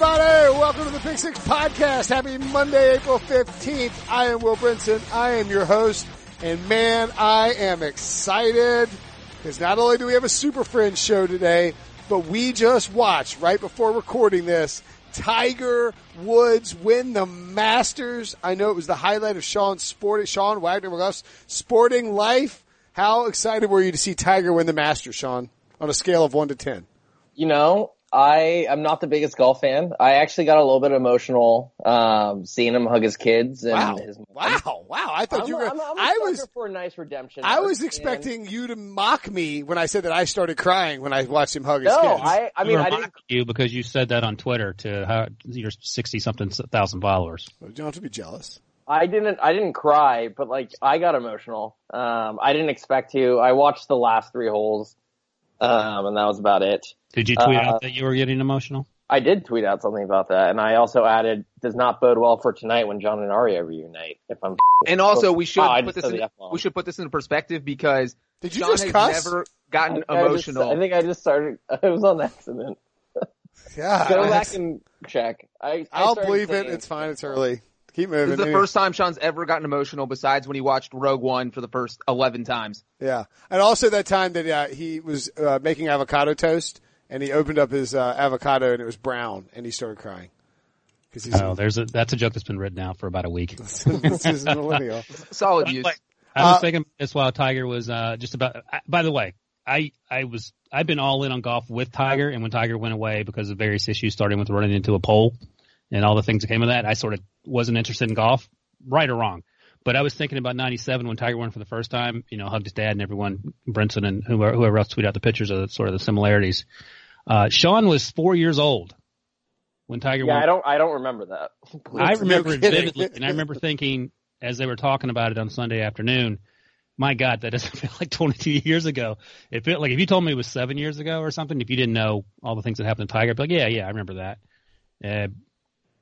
everybody. Welcome to the Pick Six Podcast. Happy Monday, April 15th. I am Will Brinson. I am your host. And man, I am excited because not only do we have a Super Friends show today, but we just watched right before recording this Tiger Woods win the Masters. I know it was the highlight of Sean's sporting, Sean Wagner McGough's sporting life. How excited were you to see Tiger win the Masters, Sean, on a scale of one to 10? You know, I am not the biggest golf fan. I actually got a little bit emotional um, seeing him hug his kids and Wow. his mom. Wow. Wow. I thought I'm, you were, I'm, I'm a I was, for a nice redemption. I arc, was and- expecting you to mock me when I said that I started crying when I watched him hug his No, kids. I, I mean, were I didn't. you because you said that on Twitter to how, your sixty something thousand followers. You don't have to be jealous. I didn't. I didn't cry, but like I got emotional. Um, I didn't expect to. I watched the last three holes, um, and that was about it. Did you tweet Uh, out that you were getting emotional? I did tweet out something about that, and I also added, "Does not bode well for tonight when Jon and Arya reunite." If I'm And also, we should Oh, put this in, we should put this into perspective because Did you Sean just has cuss? never gotten I emotional. I think I just started. It was on accident. Yeah. Go back and check. I, I I'll started believe it. It's fine. It's early. Keep this is the first time Sean's ever gotten emotional besides when he watched Rogue One for the first 11 times. Yeah. And also that time that uh, he was uh, making avocado toast and he opened up his uh, avocado and it was brown and he started crying. Cause he's, Oh, there's a that's a joke that's been written out for about a week. this is millennial. Solid use. I was Uh, thinking this while Tiger was uh, just about. I, by the way, I I was I've been all in on golf with Tiger, and when Tiger went away because of various issues, starting with running into a pole and all the things that came of that, I sort of wasn't interested in golf, right or wrong. But I was thinking about '97 when Tiger won for the first time. You know, hugged his dad and everyone, Brinson and whoever, whoever else tweeted out the pictures of the, sort of the similarities. Uh, Sean was four years old when Tiger won. Yeah, won. I don't. I don't remember that. I remember it vividly, and I remember thinking as they were talking about it on Sunday afternoon, my God, that doesn't feel like 22 years ago. It felt like if you told me it was seven years ago or something, if you didn't know all the things that happened to Tiger, I'd be like, yeah, yeah, I remember that. Uh,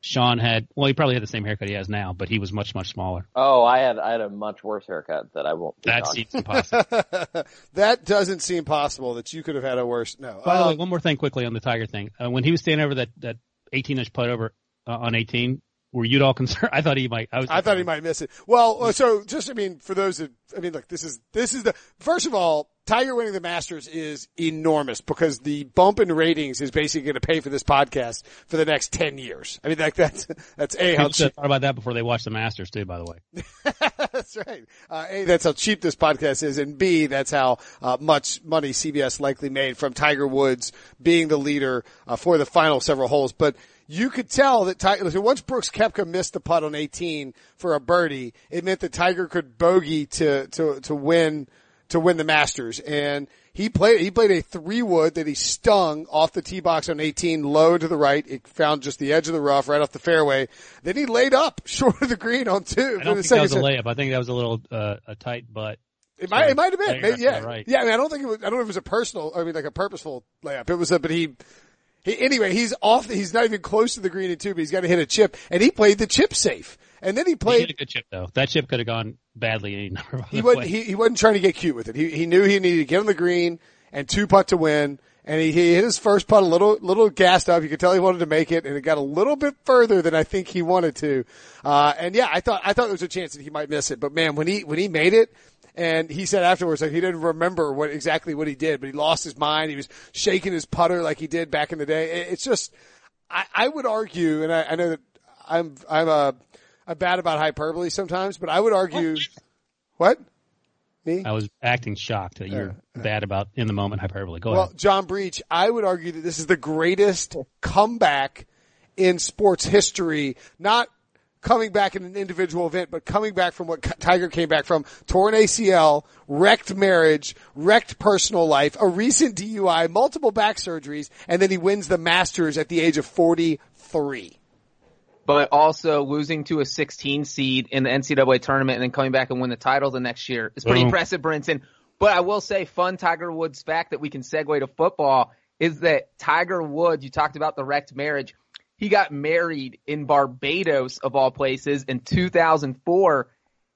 Sean had, well, he probably had the same haircut he has now, but he was much, much smaller. Oh, I had I had a much worse haircut that I won't. That on. seems impossible. that doesn't seem possible that you could have had a worse. No. By the Uh, way, one more thing quickly on the Tiger thing. Uh, when he was standing over that, that 18 inch putt over uh, on 18, were you at all concerned? I thought he might. I was. I thought he might miss it. Well, uh, so just I mean, for those that I mean, look, this is this is the first of all, Tiger winning the Masters is enormous because the bump in ratings is basically going to pay for this podcast for the next ten years. I mean, like that's that's a how cheap, thought about that before they watched the Masters too. By the way. that's right. Uh, a that's how cheap this podcast is, and b that's how uh, much money CBS likely made from Tiger Woods being the leader uh, for the final several holes, but. You could tell that Tiger, so once Brooks Koepka missed the putt on 18 for a birdie, it meant that Tiger could bogey to, to, to win, to win the Masters. And he played, he played a three wood that he stung off the tee box on 18 low to the right. It found just the edge of the rough right off the fairway. Then he laid up short of the green on two. I don't think that was a layup. I think that was a little uh, a tight butt. It might, it might have been. Maybe, yeah. right. Yeah. I mean, I don't think it was, I don't know if it was a personal, I mean, like a purposeful layup. It was a, but he, he, anyway, he's off, he's not even close to the green and two, but he's got to hit a chip and he played the chip safe. And then he He played, hit a good chip though. That chip could have gone badly any number of he wasn't, he, he wasn't trying to get cute with it. He, he knew he needed to get on the green and two putt to win. And he, he hit his first putt a little, little gassed up. You could tell he wanted to make it and it got a little bit further than I think he wanted to. Uh, and yeah, I thought, I thought there was a chance that he might miss it, but man, when he, when he made it, and he said afterwards that he didn't remember what exactly what he did, but he lost his mind. He was shaking his putter like he did back in the day. It's just, I, I would argue, and I, I know that I'm, I'm, uh, I'm bad about hyperbole sometimes, but I would argue, what? Me? I was acting shocked that you're bad about in the moment hyperbole. Go Well, ahead. John Breech, I would argue that this is the greatest comeback in sports history. Not coming back in an individual event, but coming back from what Tiger came back from: torn ACL, wrecked marriage, wrecked personal life, a recent DUI, multiple back surgeries, and then he wins the Masters at the age of forty-three. But also losing to a 16 seed in the NCAA tournament and then coming back and win the title the next year is pretty Boom. impressive, Brinson. But I will say, fun Tiger Woods fact that we can segue to football is that Tiger Woods, you talked about the wrecked marriage. He got married in Barbados, of all places, in 2004,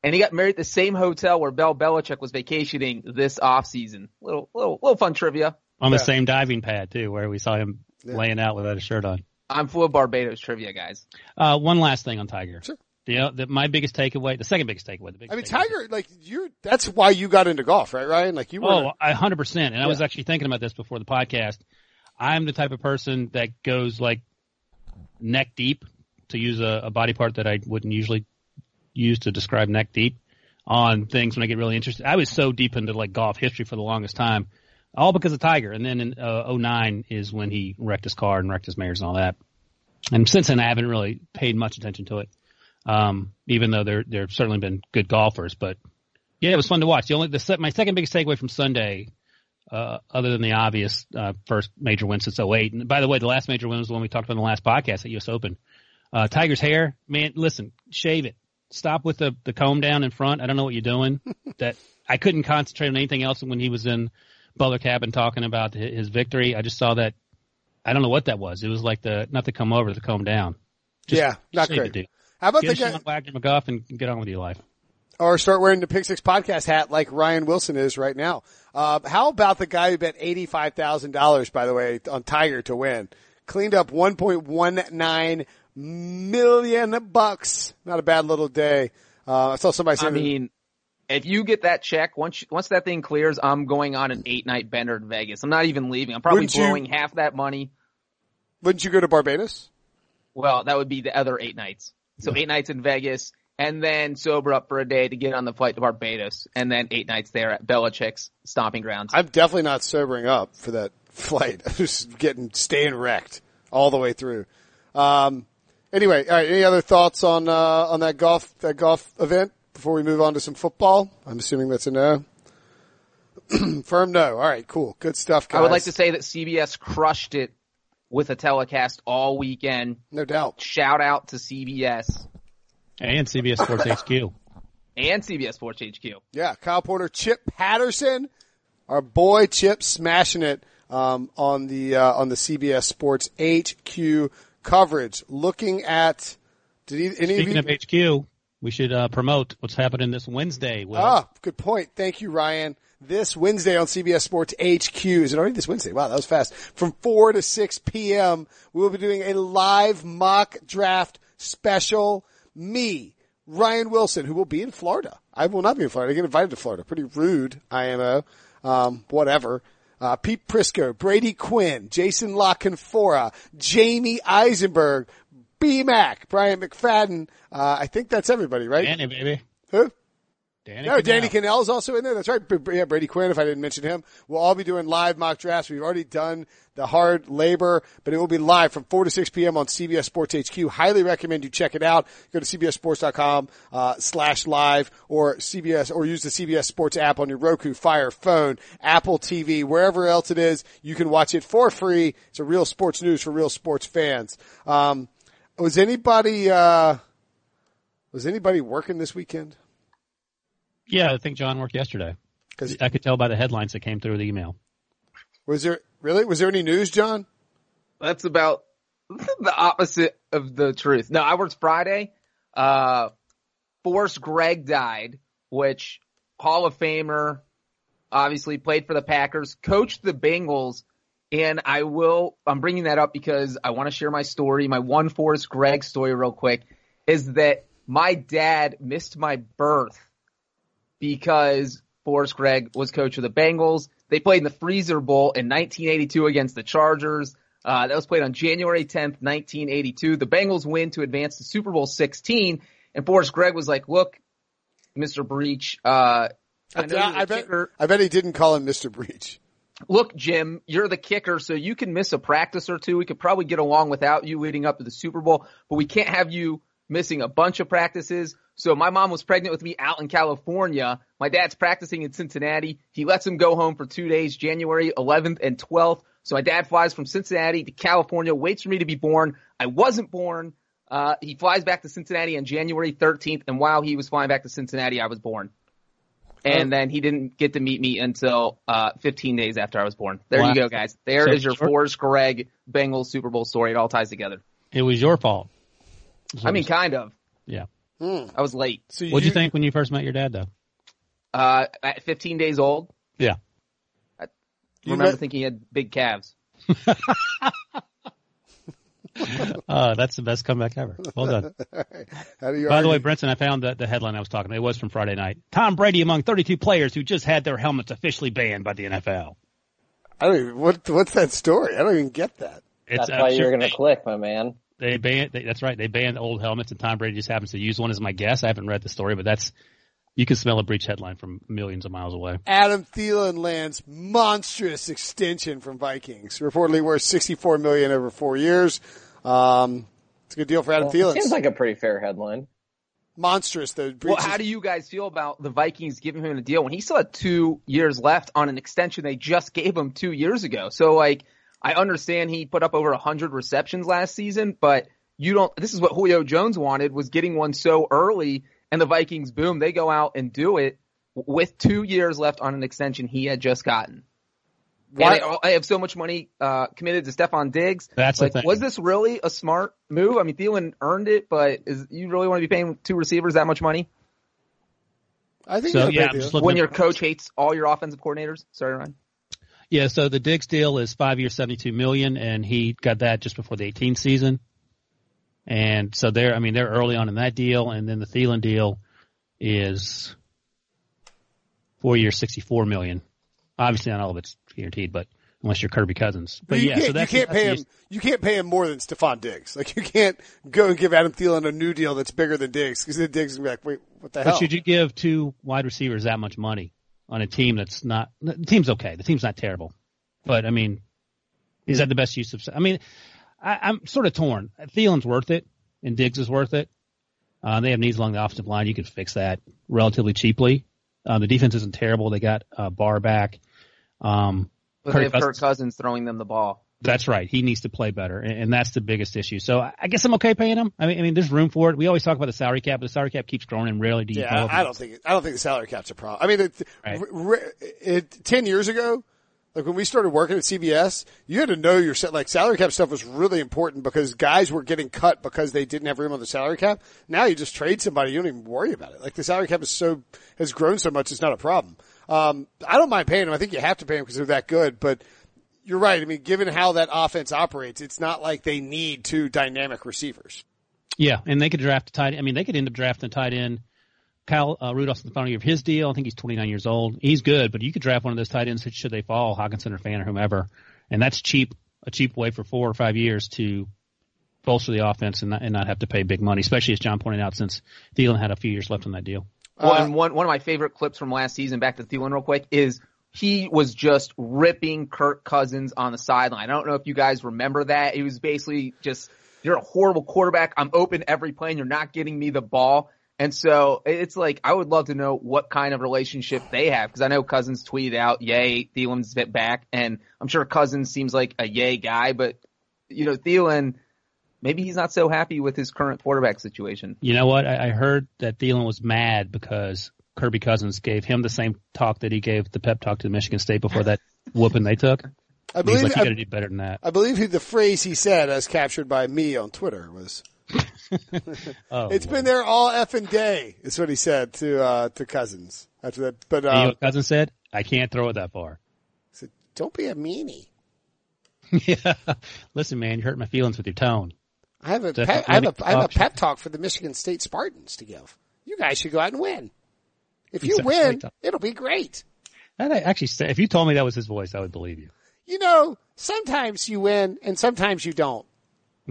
and he got married at the same hotel where Bell Belichick was vacationing this offseason. Little, little, little fun trivia. On the yeah. same diving pad too, where we saw him laying out without a shirt on. I'm full of Barbados trivia, guys. Uh, one last thing on Tiger. Sure. The, uh, the, my biggest takeaway, the second biggest takeaway, the biggest I mean, takeaway- Tiger, like you, that's why you got into golf, right, Ryan? Like you were. Oh, a hundred percent. And I was actually thinking about this before the podcast. I'm the type of person that goes like neck deep to use a, a body part that I wouldn't usually use to describe neck deep on things when I get really interested. I was so deep into like golf history for the longest time, all because of Tiger. And then in uh, 09 is when he wrecked his car and wrecked his mares and all that. And since then, I haven't really paid much attention to it. Um, even though there, there have certainly been good golfers, but yeah, it was fun to watch. The only, the, my second biggest takeaway from Sunday, uh, other than the obvious, uh, first major win since 08. And by the way, the last major win was the one we talked about in the last podcast at US Open. Uh, Tiger's hair, man, listen, shave it. Stop with the, the comb down in front. I don't know what you're doing. that I couldn't concentrate on anything else when he was in Butler Cabin talking about his victory. I just saw that. I don't know what that was. It was like the, not the come over, the comb down. Just yeah, not great. it. How about the guy, Wagner McGough and get on with your life. Or start wearing the Pick Six podcast hat like Ryan Wilson is right now? Uh, how about the guy who bet eighty five thousand dollars, by the way, on Tiger to win? Cleaned up one point one nine million bucks. Not a bad little day. Uh, I saw somebody say. I mean, if you get that check, once once that thing clears, I'm going on an eight night bender in Vegas. I'm not even leaving. I'm probably you- blowing half that money. wouldn't you go to Barbados? Well, that would be the other eight nights. So eight nights in Vegas, and then sober up for a day to get on the flight to Barbados, and then eight nights there at Belichick's stomping grounds. I'm definitely not sobering up for that flight. I'm just getting staying wrecked all the way through. Um, anyway, all right. Any other thoughts on uh, on that golf that golf event before we move on to some football? I'm assuming that's a no. Firm no. All right, cool, good stuff, guys. I would like to say that CBS crushed it with a telecast all weekend. no doubt. Shout out to CBS And CBS Sports HQ. and CBS Sports HQ. Yeah, Kyle Porter, Chip Patterson, our boy Chip, smashing it um, on the uh, on the CBS Sports HQ coverage. Looking at did he, any Speaking of of? HQ, we should uh, promote what's happening this Wednesday. Will. Ah, good point. Thank you, Ryan. This Wednesday on CBS Sports HQ. Is it already this Wednesday? Wow, that was fast. From 4 to 6 p.m., we will be doing a live mock draft special. Me, Ryan Wilson, who will be in Florida. I will not be in Florida. I get invited to Florida. Pretty rude, IMO. Um, whatever. Uh, Pete Prisco, Brady Quinn, Jason LaConfora, Jamey Eisenberg, B-Mac, Brian McFadden. Uh, I think that's everybody, right? Danny, baby. Who? Danny. No, Danny Kanell. Kanell is also in there. That's right. Yeah, Brady Quinn, if I didn't mention him. We'll all be doing live mock drafts. We've already done the hard labor, but it will be live from 4 to 6 p.m. on CBS Sports HQ. Highly recommend you check it out. Go to cbssports.com, uh, slash live or CBS, or use the CBS Sports app on your Roku, Fire, phone, Apple TV, wherever else it is. You can watch it for free. It's a real sports news for real sports fans. Um, was anybody, uh, was anybody working this weekend? Yeah, I think John worked yesterday. Cause I could tell by the headlines that came through the email. Was there really? Was there any news, John? That's about the opposite of the truth. No, I worked Friday. Uh, Forrest Gregg died, which Hall of Famer, obviously played for the Packers, coached the Bengals, and I will, I'm bringing that up because I want to share my story. My one Forrest Gregg story real quick is that my dad missed my birth because Forrest Gregg was coach of the Bengals. They played in the Freezer Bowl in 1982 against the Chargers. Uh, that was played on January 10th, 1982. The Bengals win to advance to Super Bowl 16. And Forrest Gregg was like, look, Mr. Breech, uh, I you're I, bet. I bet he didn't call him Mr. Breech. Look, Jim, you're the kicker, so you can miss a practice or two. We could probably get along without you leading up to the Super Bowl, but we can't have you missing a bunch of practices. So my mom was pregnant with me out in California. My dad's practicing in Cincinnati. He lets him go home for two days, January 11th and 12th. So my dad flies from Cincinnati to California, waits for me to be born. I wasn't born. Uh, he flies back to Cincinnati on January 13th, and while he was flying back to Cincinnati, I was born. And then he didn't get to meet me until uh, 15 days after I was born. There Wow. you go, guys. There So is your short- Forrest Gregg Bengals Super Bowl story. It all ties together. It was your fault. I mean, kind of. yeah. I was late. So What'd you think when you first met your dad, though? Uh, at 15 days old, Yeah. You remember met- thinking he had big calves. uh, that's the best comeback ever. Well done. How do you By the way, argue? Brenton, I found the, the headline I was talking about. It was from Friday night. Tom Brady among 32 players who just had their helmets officially banned by the NFL. I don't even, what, what's that story? I don't even get that. It's, That's I'm why sure you're going to click, my man. They banned. They, that's right. They banned old helmets, and Tom Brady just happens to use one as my guess. I haven't read the story, but that's you can smell a Breech headline from millions of miles away. Adam Thielen lands monstrous extension from Vikings, reportedly worth 64 million over four years. Um, it's a good deal for Adam Thielen. Seems like a pretty fair headline. monstrous though. Well, how do you guys feel about the Vikings giving him a deal when he still had two years left on an extension they just gave him two years ago? So like, I understand he put up over a hundred receptions last season, but you don't, this is what Julio Jones wanted was getting one so early and the Vikings, boom, they go out and do it with two years left on an extension he had just gotten. Why- I, I have so much money, uh, committed to Stefon Diggs. That's the like, thing. was this really a smart move? I mean, Thielen earned it, but is you really want to be paying two receivers that much money? I think So, that's a yeah, big I'm deal. just looking when your coach hates all your offensive coordinators. Sorry, Ryan. Yeah, so the Diggs deal is five years, seventy-two million, and he got that just before the 18 season. And so they're, I mean, they're early on in that deal, and then the Thielen deal is four years, sixty-four million. Obviously, not all of it's guaranteed, but unless you're Kirby Cousins. But you yeah, can't, so that's you can't that's pay him. You can't pay him more than Stefon Diggs. Like you can't go and give Adam Thielen a new deal that's bigger than Diggs because then Diggs is be like, wait, what the hell? But hell? should you give two wide receivers that much money on a team that's not? The team's okay. The team's not terrible, but I mean, is that the best use of? I mean, I, I'm sort of torn. Thielen's worth it, and Diggs is worth it. Uh, they have needs along the offensive line. You can fix that relatively cheaply. Uh, the defense isn't terrible. They got uh, Barr back. Um, But Kirk they have Kirk Cousins. Cousins throwing them the ball. That's right. He needs to play better, and, and that's the biggest issue. So I I guess I'm okay paying him. I mean, I mean, there's room for it. We always talk about the salary cap, but the salary cap keeps growing, and rarely do you. yeah, I, I don't think I don't think the salary cap's a problem. I mean, it, Right. r- it, ten years ago, like when we started working at CBS, you had to know your sa- like salary cap stuff was really important because guys were getting cut because they didn't have room on the salary cap. Now you just trade somebody, you don't even worry about it. Like the salary cap is so has grown so much, it's not a problem. Um, I don't mind paying them. I think you have to pay them because they're that good, but. You're right. I mean, given how that offense operates, it's not like they need two dynamic receivers. Yeah, and they could draft a tight. I mean, they could end up drafting a tight end. Kyle uh, Rudolph's in the final year of his deal. I think he's 29 years old. He's good, but you could draft one of those tight ends should they fall, Hockenson or Fant or whomever, and that's cheap. A cheap way for four or five years to bolster the offense and not, and not have to pay big money, especially as John pointed out, since Thielen had a few years left on that deal. Well, Uh, and one one of my favorite clips from last season, back to Thielen real quick, is he was just ripping Kirk Cousins on the sideline. I don't know if you guys remember that. He was basically just, "You're a horrible quarterback. I'm open every play, and you're not getting me the ball." And so it's like I would love to know what kind of relationship they have because I know Cousins tweeted out, "Yay, Thielen's back," and I'm sure Cousins seems like a yay guy, but you know Thielen. Maybe he's not so happy with his current quarterback situation. You know what? I, I heard that Thielen was mad because Kirby Cousins gave him the same talk that he gave the pep talk to the Michigan State before that whooping they took. I believe like, you got to do better than that. I believe he, the phrase he said, as captured by me on Twitter, was Oh, "It's been there all effing day." Is what he said to uh, to Cousins after that. But You know uh, what Cousins said, I can't throw it that far. he said, "Don't be a meanie." yeah. Listen, man, you hurt my feelings with your tone. I have a pep, I have a I have a pep talk for the Michigan State Spartans to give. You guys should go out and win. If you Exactly. win, it'll be great. And I actually, say, if you told me that was his voice, I would believe you. You know, sometimes you win and sometimes you don't.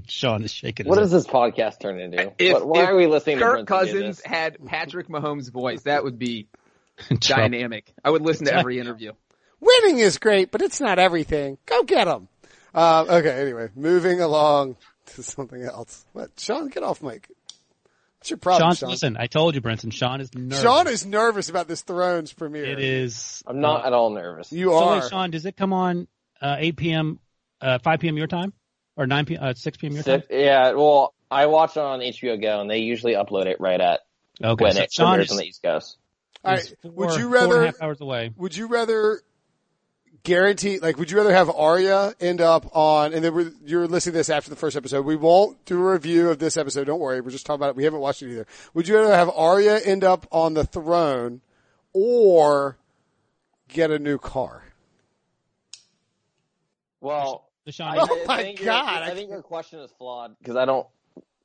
Sean is shaking. What does this podcast turn into? If, What- why if are we listening Kirk to Brenton do Cousins this? had Patrick Mahomes' voice, that would be dynamic. I would listen to every interview. Winning is great, but it's not everything. Go get them. Uh, okay. Anyway, moving along to something else. What? Sean, get off mic. What's your problem, Sean, Sean? listen, I told you, Brenton. Sean is nervous. Sean is nervous about this Thrones premiere. It is. I'm not at all nervous. You So are. wait, Sean, does it come on uh, 8 p.m., uh, 5 p.m. your time, or 9 p.m., uh, 6 p.m. your time? Yeah, well, I watch it on HBO Go, and they usually upload it right at Okay, when so it Sean premieres is, on the East Coast. All is right. four, Would you four and a rather? half hours away? Would you rather guarantee, like, would you rather have Arya end up on, and then we're, you're listening to this after the first episode. We won't do a review of this episode. Don't worry. We're just talking about it. We haven't watched it either. Would you rather have Arya end up on the throne or get a new car? Well, Deshaun, I, you- Oh I my think your- God, I I think your question is flawed because I don't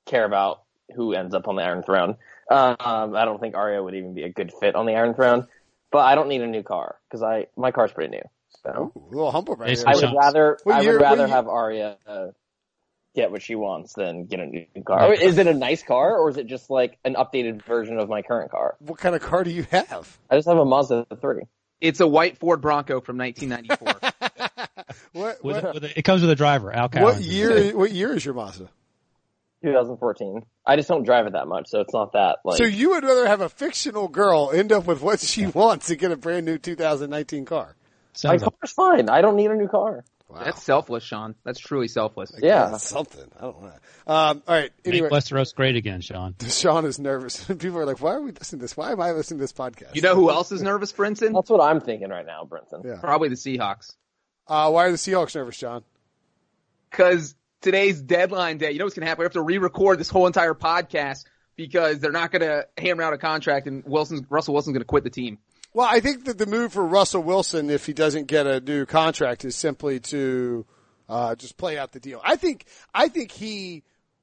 care about who ends up on the Iron Throne. Um, I don't think Arya would even be a good fit on the Iron Throne. But I don't need a new car because I my car's pretty new. So Ooh, a little humble right Jason. I would rather What I year- would what rather year- have Arya uh, get what she wants than get a new car. Is it a nice car or is it just like an updated version of my current car? What kind of car do you have? I just have a Mazda three. It's a white Ford Bronco from 1994. What with, what, with a, it comes with a driver, Al what year? What year is your Mazda? 2014. I just don't drive it that much, so it's not that like. So you would rather have a fictional girl end up with what she wants and get a brand new 2019 car? My Sounds like, car's fine. I don't need a new car. Wow. That's selfless, Sean. That's truly selfless. Yeah. Something. I don't know. Um, all right. make Westeros great again, Sean. Sean is nervous. People are like, "Why are we listening to this? Why am I listening to this podcast?" You know who else is nervous, Brinson? That's what I'm thinking right now, Brinson. Yeah. Probably the Seahawks. Uh, why are the Seahawks nervous, John? Because today's deadline day. You know what's going to happen? We have to re-record this whole entire podcast because they're not going to hammer out a contract and Wilson's, Russell Wilson's going to quit the team. Well, I think that the move for Russell Wilson, if he doesn't get a new contract, is simply to uh, just play out the deal. I think I think he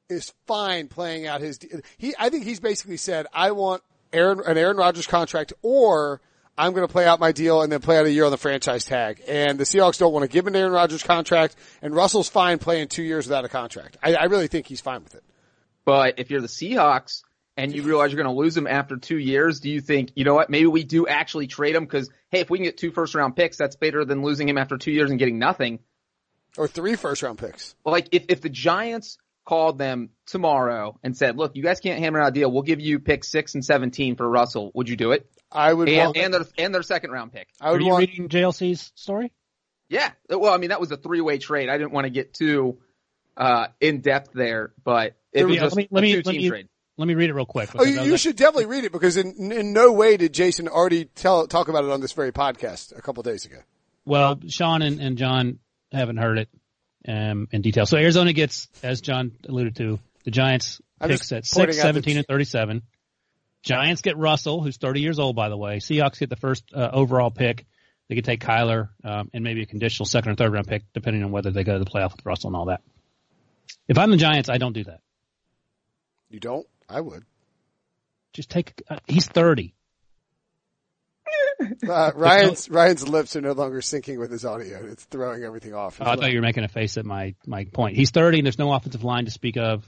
is fine playing out his. He I think he's basically said, I want Aaron an Aaron Rodgers contract, or I'm going to play out my deal and then play out a year on the franchise tag. And the Seahawks don't want to give an Aaron Rodgers contract, and Russell's fine playing two years without a contract. I, I really think he's fine with it. But if you're the Seahawks and you realize you're going to lose him after two years, do you think, you know what, maybe we do actually trade him? Because, hey, if we can get two first round picks, that's better than losing him after two years and getting nothing. Or three first round picks. Like, if, if the Giants called them tomorrow and said, look, you guys can't hammer out a deal, we'll give you pick six and 17 for Russell, would you do it? I would And, want, and their, and their second round pick. I Are you want reading JLC's story? Yeah. Well, I mean, that was a three way trade. I didn't want to get too, uh, in depth there, but it was Yeah, just let me- let me- a two let team me- trade. Let me read it real quick. Oh, you, you should definitely read it because in in no way did Jason already tell talk about it on this very podcast a couple days ago. Well, Sean and, and John haven't heard it um, in detail. So Arizona gets, as John alluded to, the Giants I'm picks at pointing 6, out that- 17, and 37. Giants get Russell, who's 30 years old, by the way. Seahawks get the first uh, overall pick. They could take Kyler um, and maybe a conditional second or third round pick, depending on whether they go to the playoff with Russell and all that. If I'm the Giants, I don't do that. You don't? I would. Just take. Uh, he's 30. Uh, Ryan's Ryan's lips are no longer syncing with his audio. It's throwing everything off. Oh, I thought you were making a face at my my point. He's 30 and there's no offensive line to speak of.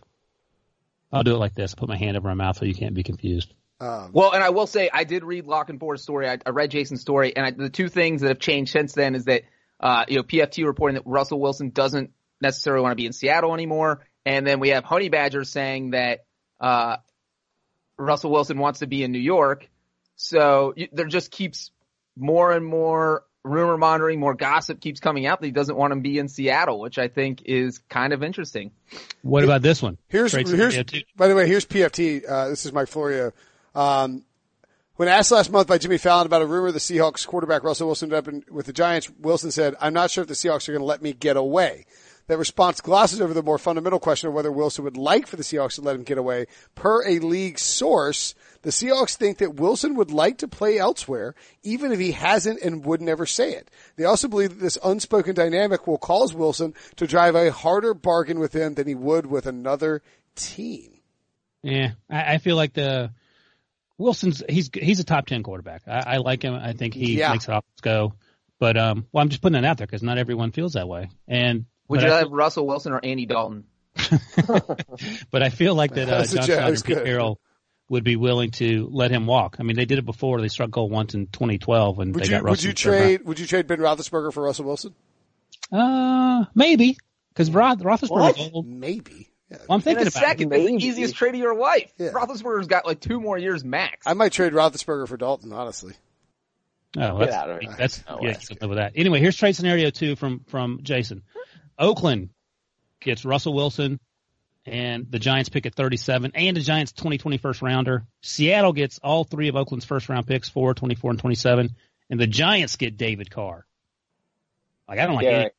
I'll do it like this. Put my hand over my mouth so you can't be confused. um, Well, and I will say I did read La Canfora's story. I, I read Jason's story, and I, the two things that have changed since then is that uh, you know PFT reporting that Russell Wilson doesn't necessarily want to be in Seattle anymore, and then we have Honey Badger saying that uh, Russell Wilson wants to be in New York. So you, there just keeps more and more rumor monitoring, more gossip keeps coming out that he doesn't want to be in Seattle, which I think is kind of interesting. What about this one? here's Trade here's by the way here's PFT. Uh, this is Mike Florio. Um, when asked last month by Jimmy Fallon about a rumor the Seahawks quarterback Russell Wilson ended up in, with the Giants, Wilson said, "I'm not sure if the Seahawks are going to let me get away." That response glosses over the more fundamental question of whether Wilson would like for the Seahawks to let him get away. Per a league source, the Seahawks think that Wilson would like to play elsewhere, even if he hasn't and would never say it. They also believe that this unspoken dynamic will cause Wilson to drive a harder bargain with him than he would with another team. Yeah, I, I feel like the Wilson's he's he's a top ten quarterback. I, I like him. I think he Yeah. makes it off go. But um, well, I'm just putting it out there because not everyone feels that way. And Would but you I, have Russell Wilson or Andy Dalton? but I feel like that uh, That's a John joke. Schneider, That's Pete. Carroll would be willing to let him walk. I mean, they did it before. They struck gold once in 2012 when Would they you got would you in the trade would you trade Ben Roethlisberger for Russell Wilson? Uh, maybe because Roth, Roethlisberger's old. Maybe. Yeah. Well, I'm In thinking a about it. second, that's the Maybe. easiest trade of your life. Yeah. Roethlisberger's got like two more years max. I might trade Roethlisberger for Dalton. Honestly, Oh, Get that's, out of here. that's No yeah, way. you can live with that. Anyway, here's trade scenario two from from Jason. Oakland gets Russell Wilson, and the Giants pick at 37, and the Giants 2020 first rounder. Seattle gets all three of Oakland's first round picks, 4, 24, and 27, and the Giants get David Carr. Like I don't like any, Derek.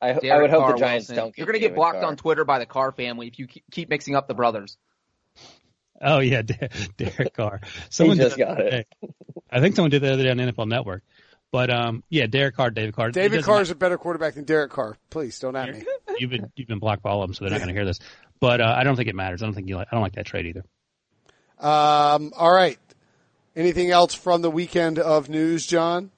I, I Derek would hope the Giants Wilson. don't. You're going to get blocked Carr. on Twitter by the Carr family if you keep- keep mixing up the brothers. Oh yeah, Derek Carr. Someone just did got it. I think someone did the other day on NFL Network. But um, yeah, Derek Carr, David Carr. It David Carr is a better quarterback than Derek Carr. Please don't at me. You've been you've been blocked by all of them, so they're not going to hear this. But uh, I don't think it matters. I don't think you like. I don't like that trade either. Um, all right. Anything else from the weekend of news, John?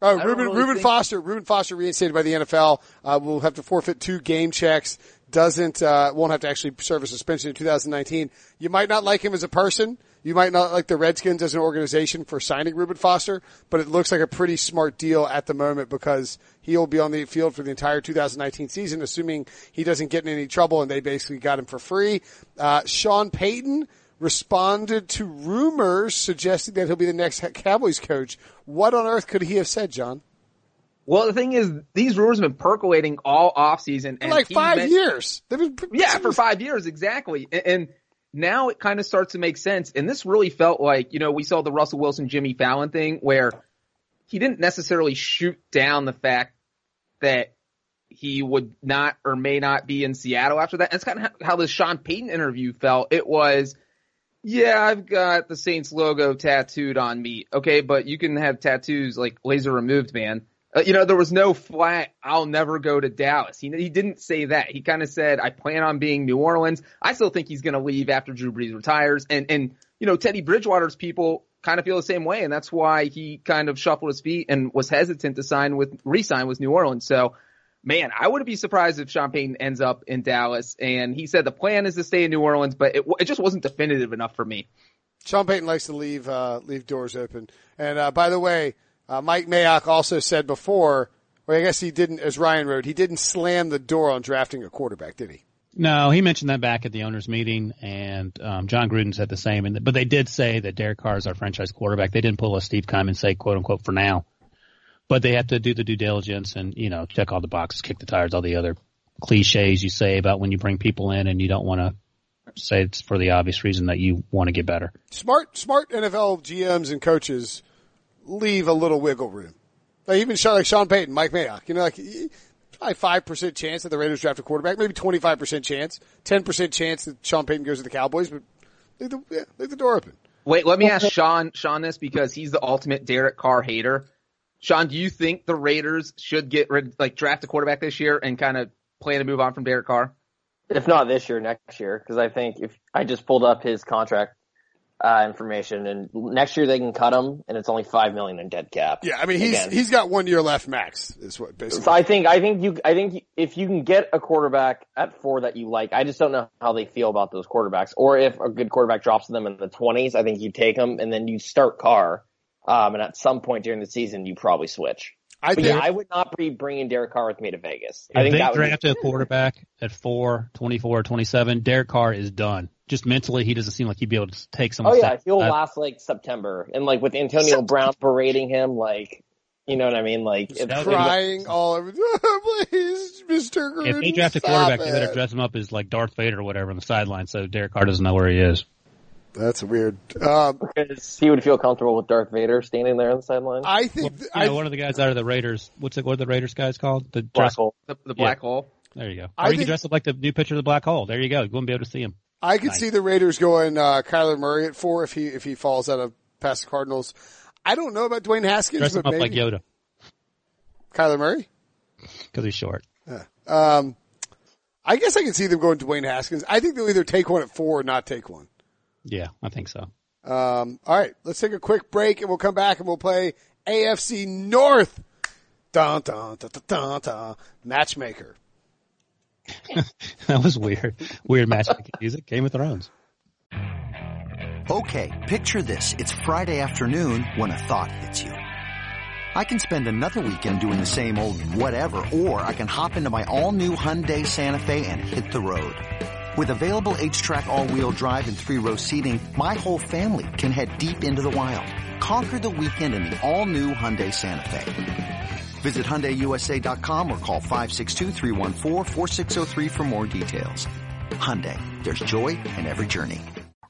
Oh, Ruben, really Ruben think- Foster. Ruben Foster reinstated by the NFL. Uh, will have to forfeit two game checks. Doesn't uh, won't have to actually serve a suspension in 2019. You might not like him as a person. You might not like the Redskins as an organization for signing Ruben Foster, but it looks like a pretty smart deal at the moment because he'll be on the field for the entire 2019 season, assuming he doesn't get in any trouble, and they basically got him for free. Uh, Sean Payton responded to rumors suggesting that he'll be the next Cowboys coach. What on earth could he have said, John? Well, the thing is, these rumors have been percolating all offseason. and like five meant- years. Been, Yeah, for five years, exactly. And, and now it kind of starts to make sense. And this really felt like, you know, we saw the Russell Wilson, Jimmy Fallon thing where he didn't necessarily shoot down the fact that he would not or may not be in Seattle after that. That's kind of how, the Sean Payton interview felt. It was, yeah, I've got the Saints logo tattooed on me. Okay, but you can have tattoos like laser removed, man. Uh, you know, there was no flat, I'll never go to Dallas. He, he didn't say that. He kind of said, I plan on being New Orleans. I still think he's going to leave after Drew Brees retires. And, and, you know, Teddy Bridgewater's people kind of feel the same way. And that's why he kind of shuffled his feet and was hesitant to sign with, re-sign with New Orleans. So, man, I wouldn't be surprised if Sean Payton ends up in Dallas. And he said the plan is to stay in New Orleans, but it, it just wasn't definitive enough for me. Sean Payton likes to leave uh, leave doors open. And uh, by the way, uh, Mike Mayock also said before, well, I guess he didn't, as Ryan wrote, he didn't slam the door on drafting a quarterback, did he? No, he mentioned that back at the owners' meeting, and um, Jon Gruden said the same. And but they did say that Derek Carr is our franchise quarterback. They didn't pull a Steve Keim and say "quote unquote" for now, but they have to do the due diligence and you know check all the boxes, kick the tires, all the other cliches you say about when you bring people in and you don't want to say it's for the obvious reason that you want to get better. Smart, smart NFL GMs and coaches leave a little wiggle room. Like even Sean, like Sean Payton, Mike Mayock, you know, like probably five percent chance that the Raiders draft a quarterback, maybe twenty five percent chance, ten percent chance that Sean Payton goes to the Cowboys, but leave the yeah, leave the door open. Wait, let me ask Sean Sean this because he's the ultimate Derek Carr hater. Sean, do you think the Raiders should get rid like draft a quarterback this year and kind of plan to move on from Derek Carr? If not this year, next year, because I think if I just pulled up his contract uh, information, and next year they can cut him, and it's only five million in dead cap. Yeah, I mean he's Again. he's got one year left max. Is what basically. So I think I think you I think if you can get a quarterback at four that you like, I just don't know how they feel about those quarterbacks. Or if a good quarterback drops to them in the twenties, I think you take them and then you start Carr. Um, and at some point during the season, you probably switch. I think yeah, I would not be bringing Derek Carr with me to Vegas. I If think they that would be- a quarterback at 4, 24, 27, Derek Carr is done. Just mentally, he doesn't seem like he'd be able to take someone. Oh yeah, he'll last like September, and like with Antonio Brown berating him, like you know what I mean, like if- that- crying all over. Please, Mister Gruden. If they draft a stop quarterback, they better dress him up as like Darth Vader or whatever on the sideline, so Derek Carr doesn't know where he is. That's weird. Um, because he would feel comfortable with Darth Vader standing there on the sideline. I think th- You I, know, one of the guys out of the Raiders. What's it? What are the Raiders guys called? The Black dress. hole. The, the black hole. There you go. I or you think- can dress up like the new picture of the black hole. There you go. You won't be able to see him. I could Nice. see the Raiders going uh, Kyler Murray at four if he if he falls out of past the Cardinals. I don't know about Dwayne Haskins, Dress him but up like maybe Yoda Kyler Murray. because he's short. Um, I guess I can see them going Dwayne Haskins. I think they'll either take one at four or not take one. Yeah, I think so. Um, all right, let's take a quick break and we'll come back and we'll play AFC North. Dun, dun, dun, dun, dun, dun. Matchmaker. that was weird. Weird matchmaking music. Game of Thrones. Okay, picture this. It's Friday afternoon when a thought hits you. I can spend another weekend doing the same old whatever, or I can hop into my all-new Hyundai Santa Fe and hit the road. With available H-Track all-wheel drive and three-row seating, my whole family can head deep into the wild. Conquer the weekend in the all-new Hyundai Santa Fe. Visit HyundaiUSA.com or call 562-314-4603 for more details. Hyundai, there's joy in every journey.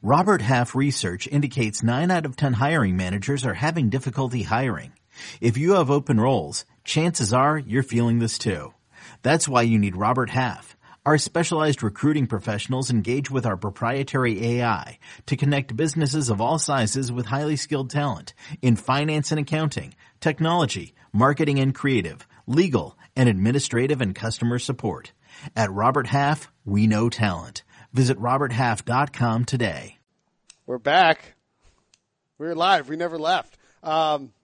Robert Half research indicates 9 out of 10 hiring managers are having difficulty hiring. If you have open roles, chances are you're feeling this too. That's why you need Robert Half. Our specialized recruiting professionals engage with our proprietary AI to connect businesses of all sizes with highly skilled talent in finance and accounting, technology, marketing and creative, legal, and administrative and customer support. At Robert Half, we know talent. Visit roberthalf.com today. We're back. We're live. We never left. Um,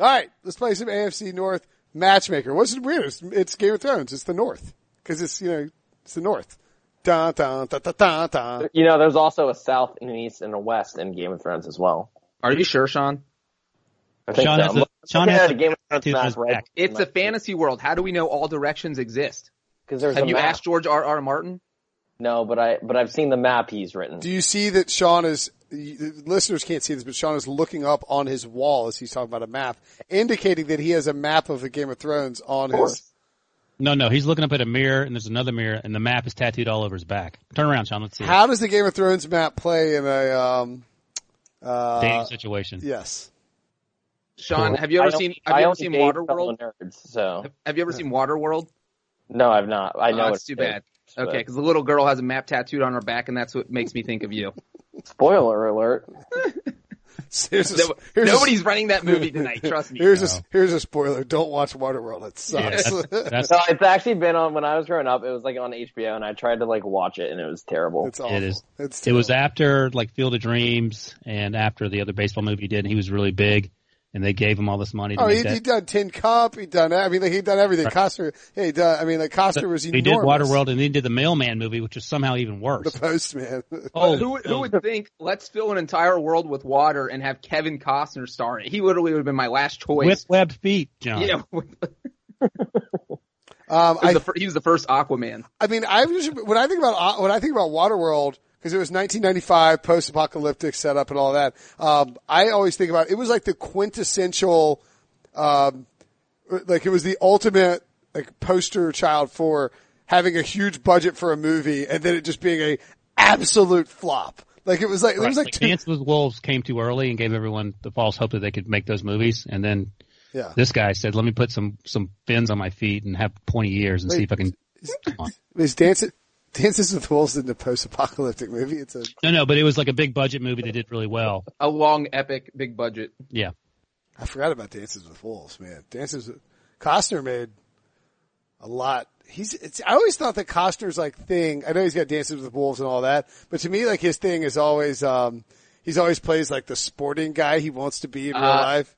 all right, let's play some AFC North matchmaker. What's weird? It's Game of Thrones. It's the North because it's you know it's the North. Dun, dun, dun, dun, dun, dun. You know, there's also a south and an east and a west in Game of Thrones as well. Are you sure, Sean? I think Sean so. has a- Sean has the a Game of Thrones tattoo on his map right. It's a fantasy world. How do we know all directions exist? because there's Have a you map. asked George R. R. Martin? No, but I but I've seen the map he's written. Do you see that Sean is? Listeners can't see this, but Sean is looking up on his wall as he's talking about a map, indicating that he has a map of the Game of Thrones on Of his. No, no, he's looking up at a mirror, and there's another mirror, and the map is tattooed all over his back. Turn around, Sean. Let's see. it. How does the Game of Thrones map play in a? Um, uh, Dating situation. yes. Sean, have you ever seen only- have I you ever only seen Waterworld? Nerds, so Have you ever seen Waterworld? no, I've not. I know oh, it's that's too bad. Okay, because the little girl has a map tattooed on her back, and that's what makes me think of you. Spoiler alert. Here's a, No- here's a- nobody's running that movie tonight. Trust me. Here's a here's a spoiler. Don't watch Waterworld. It Yeah, sucks. that's, that's No, it's actually been on when I was growing up. It was like on HBO, and I tried to like watch it, and it was terrible. it's awful. It is. It's it was after like Field of Dreams and after the other baseball movie he did. And he was really big, and they gave him all this money to Oh, he that. he done Tin Cup. He done. I mean, like, he done everything. Costner. Yeah, he done. I mean, like Costner was he enormous. did Waterworld, and then he did the Mailman movie, which was somehow even worse. The Postman. oh, Who, would- who would think, let's fill an entire world with water and have Kevin Costner star in it? He literally would have been my last choice. with webbed feet, John. yeah, Um, he, was I, the, he was the first Aquaman. I mean, I was when I think about when I think about Waterworld because it was 1995, post-apocalyptic setup and all that. Um, I always think about it was like the quintessential, um, like it was the ultimate like poster child for having a huge budget for a movie and then it just being a absolute flop. Like it was like it was like, Like, two, Dance with Wolves came too early and gave everyone the false hope that they could make those movies, and then yeah. this guy said, "Let me put some some fins on my feet and have pointy ears and see if I can." On. Is Dances Dances with Wolves in the post-apocalyptic movie? It's a No, no, but it was like a big budget movie that did really well. A long, epic, big budget. Yeah, I forgot about Dances with Wolves, man. Dances with Costner made a lot. He's. It's, I always thought that Costner's like thing. I know he's got Dances with Wolves and all that, but to me, like his thing is always. um He's always plays like the sporting guy he wants to be in real Uh, life.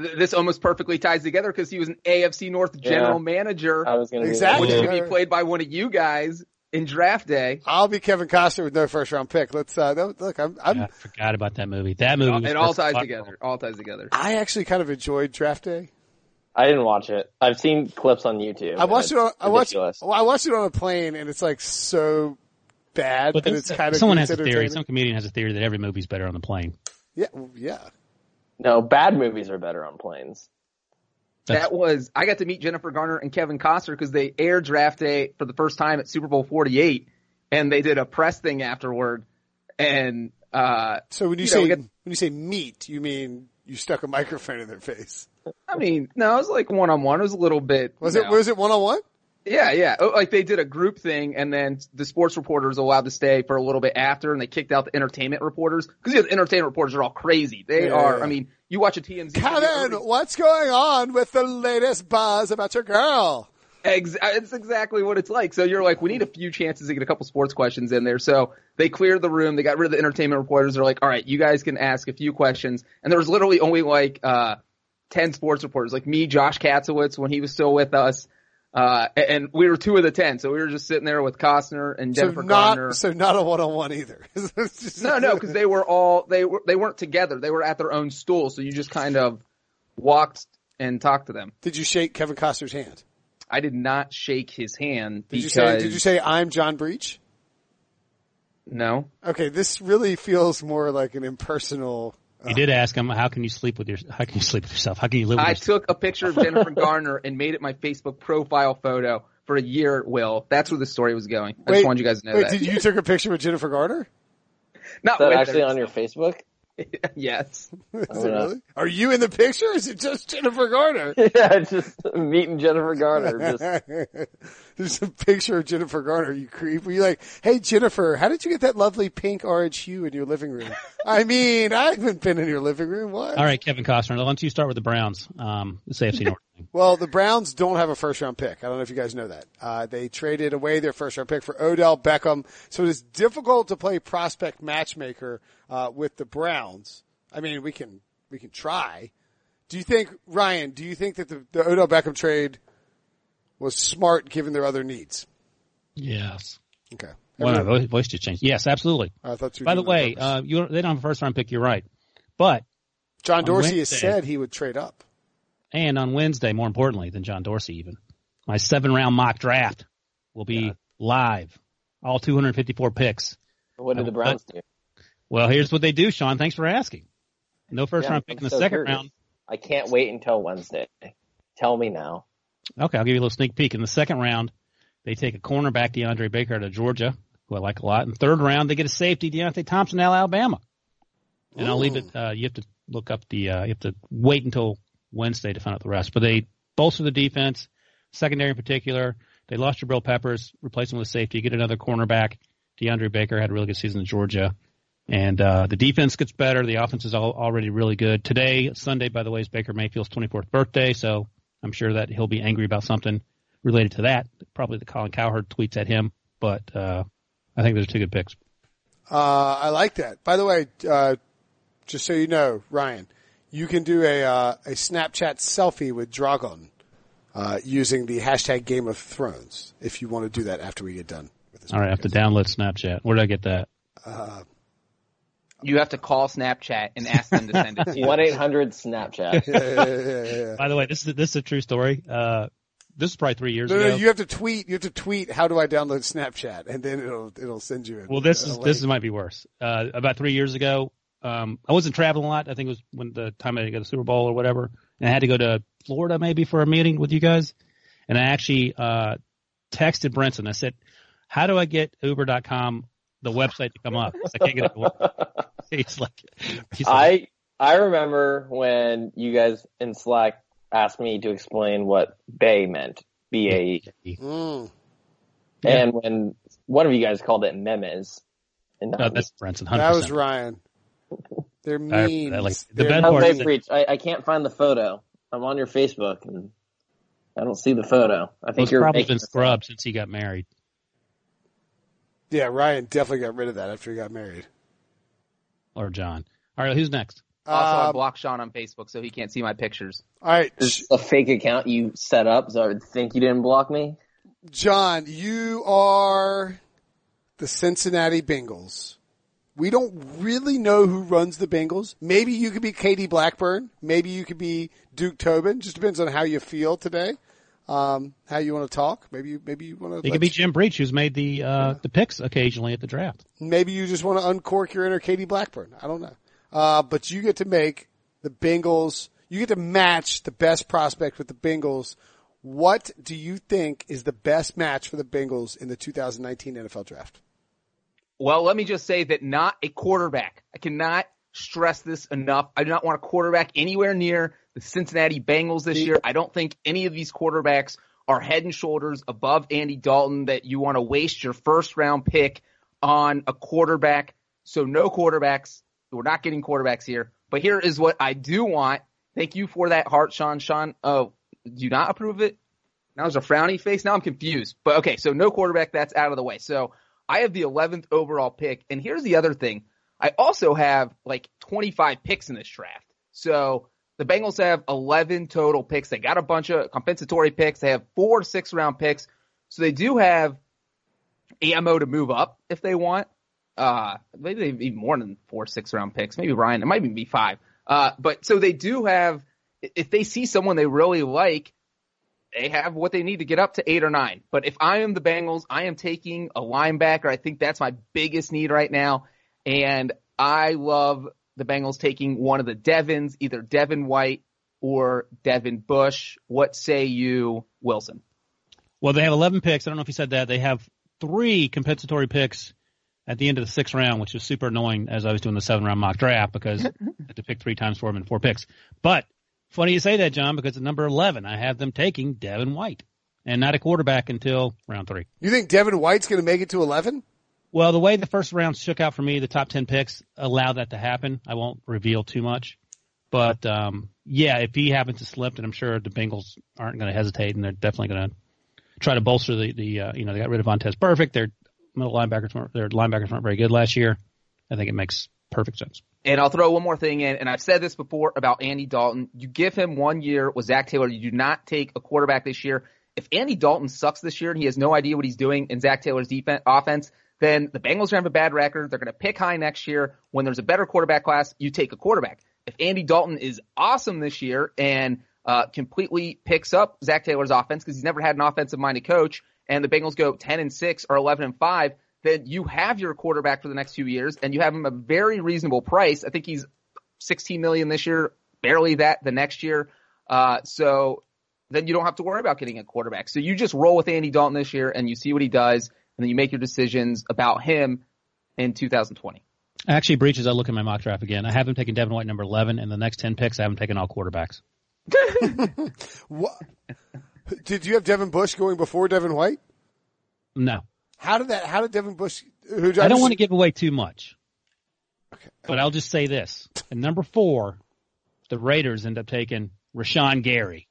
Th- This almost perfectly ties together because he was an AFC North general manager, I was gonna Exactly. which Do could that. be played by one of you guys in draft day. I'll be Kevin Costner with no first round pick. Let's uh no, look. I'm. I'm I forgot about that movie. That movie It all perfect. ties together. All ties together. I actually kind of enjoyed Draft Day. I didn't watch it. I've seen clips on YouTube. I watched it on. I watched. ridiculous. Well, I watched it on a plane, and it's like so bad But that it's kind of someone has a theory. Some comedian has a theory that every movie's better on the plane. Yeah, yeah. No, bad movies are better on planes. That's- That was I got to meet Jennifer Garner and Kevin Costner because they aired draft day for the first time at Super Bowl 48, and they did a press thing afterward. And uh, So when you, You say know, get- when you say meet, you mean you stuck a microphone in their face? I mean, no, it was like one on one. It was a little bit. Was you it know. was it one on one? Yeah, yeah. Oh, Like they did a group thing, and then the sports reporters allowed to stay for a little bit after, and they kicked out the entertainment reporters because the entertainment reporters are all crazy. They Yeah, are. yeah. I mean, you watch a TMZ. Kevin, what's going on with the latest buzz about your girl? Ex- it's exactly what it's like. So you're like, we need a few chances to get a couple sports questions in there. So they cleared the room. They got rid of the entertainment reporters. They're like, all right, you guys can ask a few questions. And there was literally only like, uh, 10 sports reporters, like me, Josh Katzowitz, when he was still with us. Uh, and we were two of the 10. So we were just sitting there with Costner and Jennifer so not Garner. so not a one on one either. No, no, because they were all, they were, they weren't together. They were at their own stool. So you just kind of walked and talked to them. Did you shake Kevin Costner's hand? I did not shake his hand Did because, you say Did you say I'm John Breech? no. Okay, this really feels more like an impersonal. You did uh-huh. ask him, "How can you sleep with your? How can you sleep with yourself? How can you live with I yourself?" took a picture of Jennifer Garner and made it my Facebook profile photo for a year, Will. That's where the story was going. I just wanted you guys to know wait, that. did you took a picture with Jennifer Garner? Not Is that with actually her. on your Facebook? yes. Is it oh, really? Are you in the picture? Or is it just Jennifer Garner? yeah, just meeting Jennifer Garner. Just There's a picture of Jennifer Garner. You creep. Were you like, hey Jennifer, how did you get that lovely pink orange hue in your living room? I mean, I haven't been in your living room. What? All right, Kevin Costner. Why don't you start with the Browns? Um, the AFC North. Well, the Browns don't have a first round pick. I don't know if you guys know that. Uh, they traded away their first round pick for Odell Beckham. So it is difficult to play prospect matchmaker, uh, with the Browns. I mean, we can, we can try. Do you think, Ryan, do you think that the, the Odell Beckham trade was smart given their other needs? Yes. Okay. Well, no, voice- voice just changed. Yes, absolutely. I thought By the doing that on way, uh, you they don't have a first round pick. You're right, but John on Dorsey has said he would trade up. and on Wednesday, more importantly than John Dorsey, even my seven round mock draft will be live. All 254 picks. what did the Browns do? Well, here's what they do, Sean. Thanks for asking. No first Yeah, round pick I'm in the so second curious. round. I can't wait until Wednesday. Tell me now. Okay, I'll give you a little sneak peek. In the second round, they take a cornerback, DeAndre Baker out of Georgia, who I like a lot. In the third round, they get a safety, Deionte Thompson out of Alabama. And I'll leave it. Uh, you have to look up the. Uh, you have to wait until Wednesday to find out the rest. But they bolster the defense, secondary in particular. They lost Jabril Peppers, replace him with safety, get another cornerback. DeAndre Baker had a really good season in Georgia. And uh, the defense gets better. The offense is all, already really good. Today, Sunday, by the way, is Baker Mayfield's 24th birthday, so I'm sure that he'll be angry about something related to that. Probably the Colin Cowherd tweets at him, but uh, I think those are two good picks. Uh, I like that. By the way, uh, just so you know, Ryan, you can do a uh, a Snapchat selfie with Dragon uh, using the hashtag Game of Thrones. If you want to do that after we get done with this. All right, I have to download Snapchat. Where did I get that? You have to call Snapchat and ask them to send it to you. One eight hundred Snapchat. Yeah, yeah, yeah, yeah. By the way, this is this is a true story. Uh, this is probably three years No, ago. no, you have to tweet. You have to tweet. How do I download Snapchat? And then it'll it'll send you. A, Well, this a is link. this might be worse. Uh, about three years ago, um, I wasn't traveling a lot. I think it was when the time I got the Super Bowl or whatever, and I had to go to Florida maybe for a meeting with you guys. And I actually uh, texted Brinson. I said, "How do I get Uber.com the website to come up. I can't get it." to work." He's like, he's like, I I remember when you guys in Slack asked me to explain what Bay meant, B A E, Mm. and when one of you guys called it memes. And no, that's Brinson. 100%. That was Ryan. They're I- mean. I like- the They're bad part Bay is? I, I can't find the photo. I'm on your Facebook and I don't see the photo. I Well, think it's you're probably making been scrubbed since he got married. Yeah, Ryan definitely got rid of that after he got married. Or John. All right, who's next? Also, I Um, blocked Sean on Facebook so he can't see my pictures. all right, Is a fake account you set up so I would think you didn't block me? John, you are the Cincinnati Bengals. We don't really know who runs the Bengals. Maybe you could be Katie Blackburn. Maybe you could be Duke Tobin. Just depends on how you feel today. Um, how you want to talk. Maybe you, maybe you want to. It could be Jim Breech, who's made the uh, the picks occasionally at the draft. maybe you just want to uncork your inner Katie Blackburn. I don't know. Uh, but you get to make the Bengals, you get to match the best prospect with the Bengals. What do you think is the best match for the Bengals in the 2019 NFL draft? Well, let me just say that not a quarterback. I cannot stress this enough. I do not want a quarterback anywhere near the Cincinnati Bengals this year. I don't think any of these quarterbacks are head and shoulders above Andy Dalton that you want to waste your first round pick on a quarterback. So no quarterbacks. We're not getting quarterbacks here. But here is what I do want. Thank you for that heart, Sean. Sean, oh, do you not approve it? Now there's a frowny face. Now I'm confused. But okay, so no quarterback. That's out of the way. So I have the 11th overall pick. And here's the other thing. I also have like 25 picks in this draft. So the Bengals have 11 total picks. They got a bunch of compensatory picks. They have four six round picks. So they do have ammo to move up if they want. Uh, maybe they have even more than four six round picks. Maybe Ryan, it might even be five. Uh, but so they do have, if they see someone they really like, they have what they need to get up to eight or nine. But if I am the Bengals, I am taking a linebacker. I think that's my biggest need right now. And I love the Bengals taking one of the Devons, either Devin White or Devin Bush. What say you, Wilson? Well, they have 11 picks. I don't know if you said that. They have three compensatory picks at the end of the sixth round, which is super annoying as I was doing the seven round mock draft because I had to pick three times for him in four picks. But funny you say that, John, because at number 11, I have them taking Devin White and not a quarterback until round three. You think Devin White's going to make it to 11? Well, the way the first round shook out for me, the top 10 picks allow that to happen. I won't reveal too much. But, um, yeah, if he happens to slip, and I'm sure the Bengals aren't going to hesitate and they're definitely going to try to bolster the, the, uh, you know, they got rid of Vontaze Burfict. Their middle linebackers weren't, their linebackers weren't very good last year. I think it makes perfect sense. And I'll throw one more thing in, and I've said this before about Andy Dalton. You give him one year with Zac Taylor. You do not take a quarterback this year. If Andy Dalton sucks this year and he has no idea what he's doing in Zac Taylor's defense, offense, then the Bengals have a bad record. They're going to pick high next year. When there's a better quarterback class, you take a quarterback. If Andy Dalton is awesome this year and uh, completely picks up Zac Taylor's offense because he's never had an offensive minded coach, and the Bengals go 10 and 6 or 11 and 5, then you have your quarterback for the next few years and you have him a very reasonable price. I think he's 16 million this year, barely that the next year. Uh, so then you don't have to worry about getting a quarterback. So you just roll with Andy Dalton this year and you see what he does and then you make your decisions about him in 2020. Actually, breaches. I look at my mock draft again. I have him taking Devin White number 11 and the next 10 picks I haven't taken all quarterbacks. What? Did you have Devin Bush going before Devin White? No. How did that? How did Devin Bush? Who I don't want to give away too much. Okay. But I'll just say this. At number four, the Raiders end up taking Rashan Gary.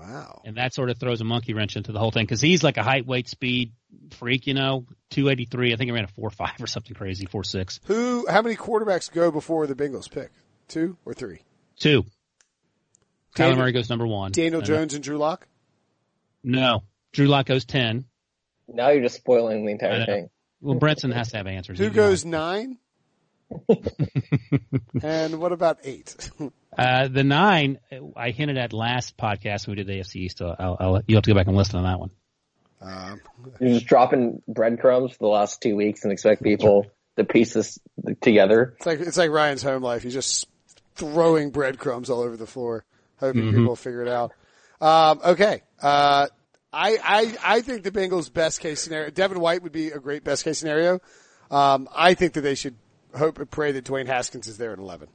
Wow. And that sort of throws a monkey wrench into the whole thing because he's like a height, weight, speed freak, you know, 283. I think he ran a 4 5 or something crazy, 4 6. Who? How many quarterbacks go before the Bengals pick? Two or three? Two. Kyler Daniel- Murray goes number one. Daniel And- Jones and Drew Lock. No. Drew Lock goes 10. Now you're just spoiling the entire thing. Well, Brinson has to have answers. Who goes nine? And what about eight? Uh, the nine, I hinted at last podcast when we did the AFC East. So I'll, I'll, you'll have to go back and listen on that one. um, You're just dropping breadcrumbs for the last two weeks and expect people to piece this together. it's like it's like Ryan's home life. He's just throwing breadcrumbs all over the floor, hoping Mm-hmm. people will figure it out. Um, okay. Uh, I, I, I think the Bengals best case scenario, Devin White would be a great best case scenario. Um, I think that they should hope and pray that Dwayne Haskins is there at 11.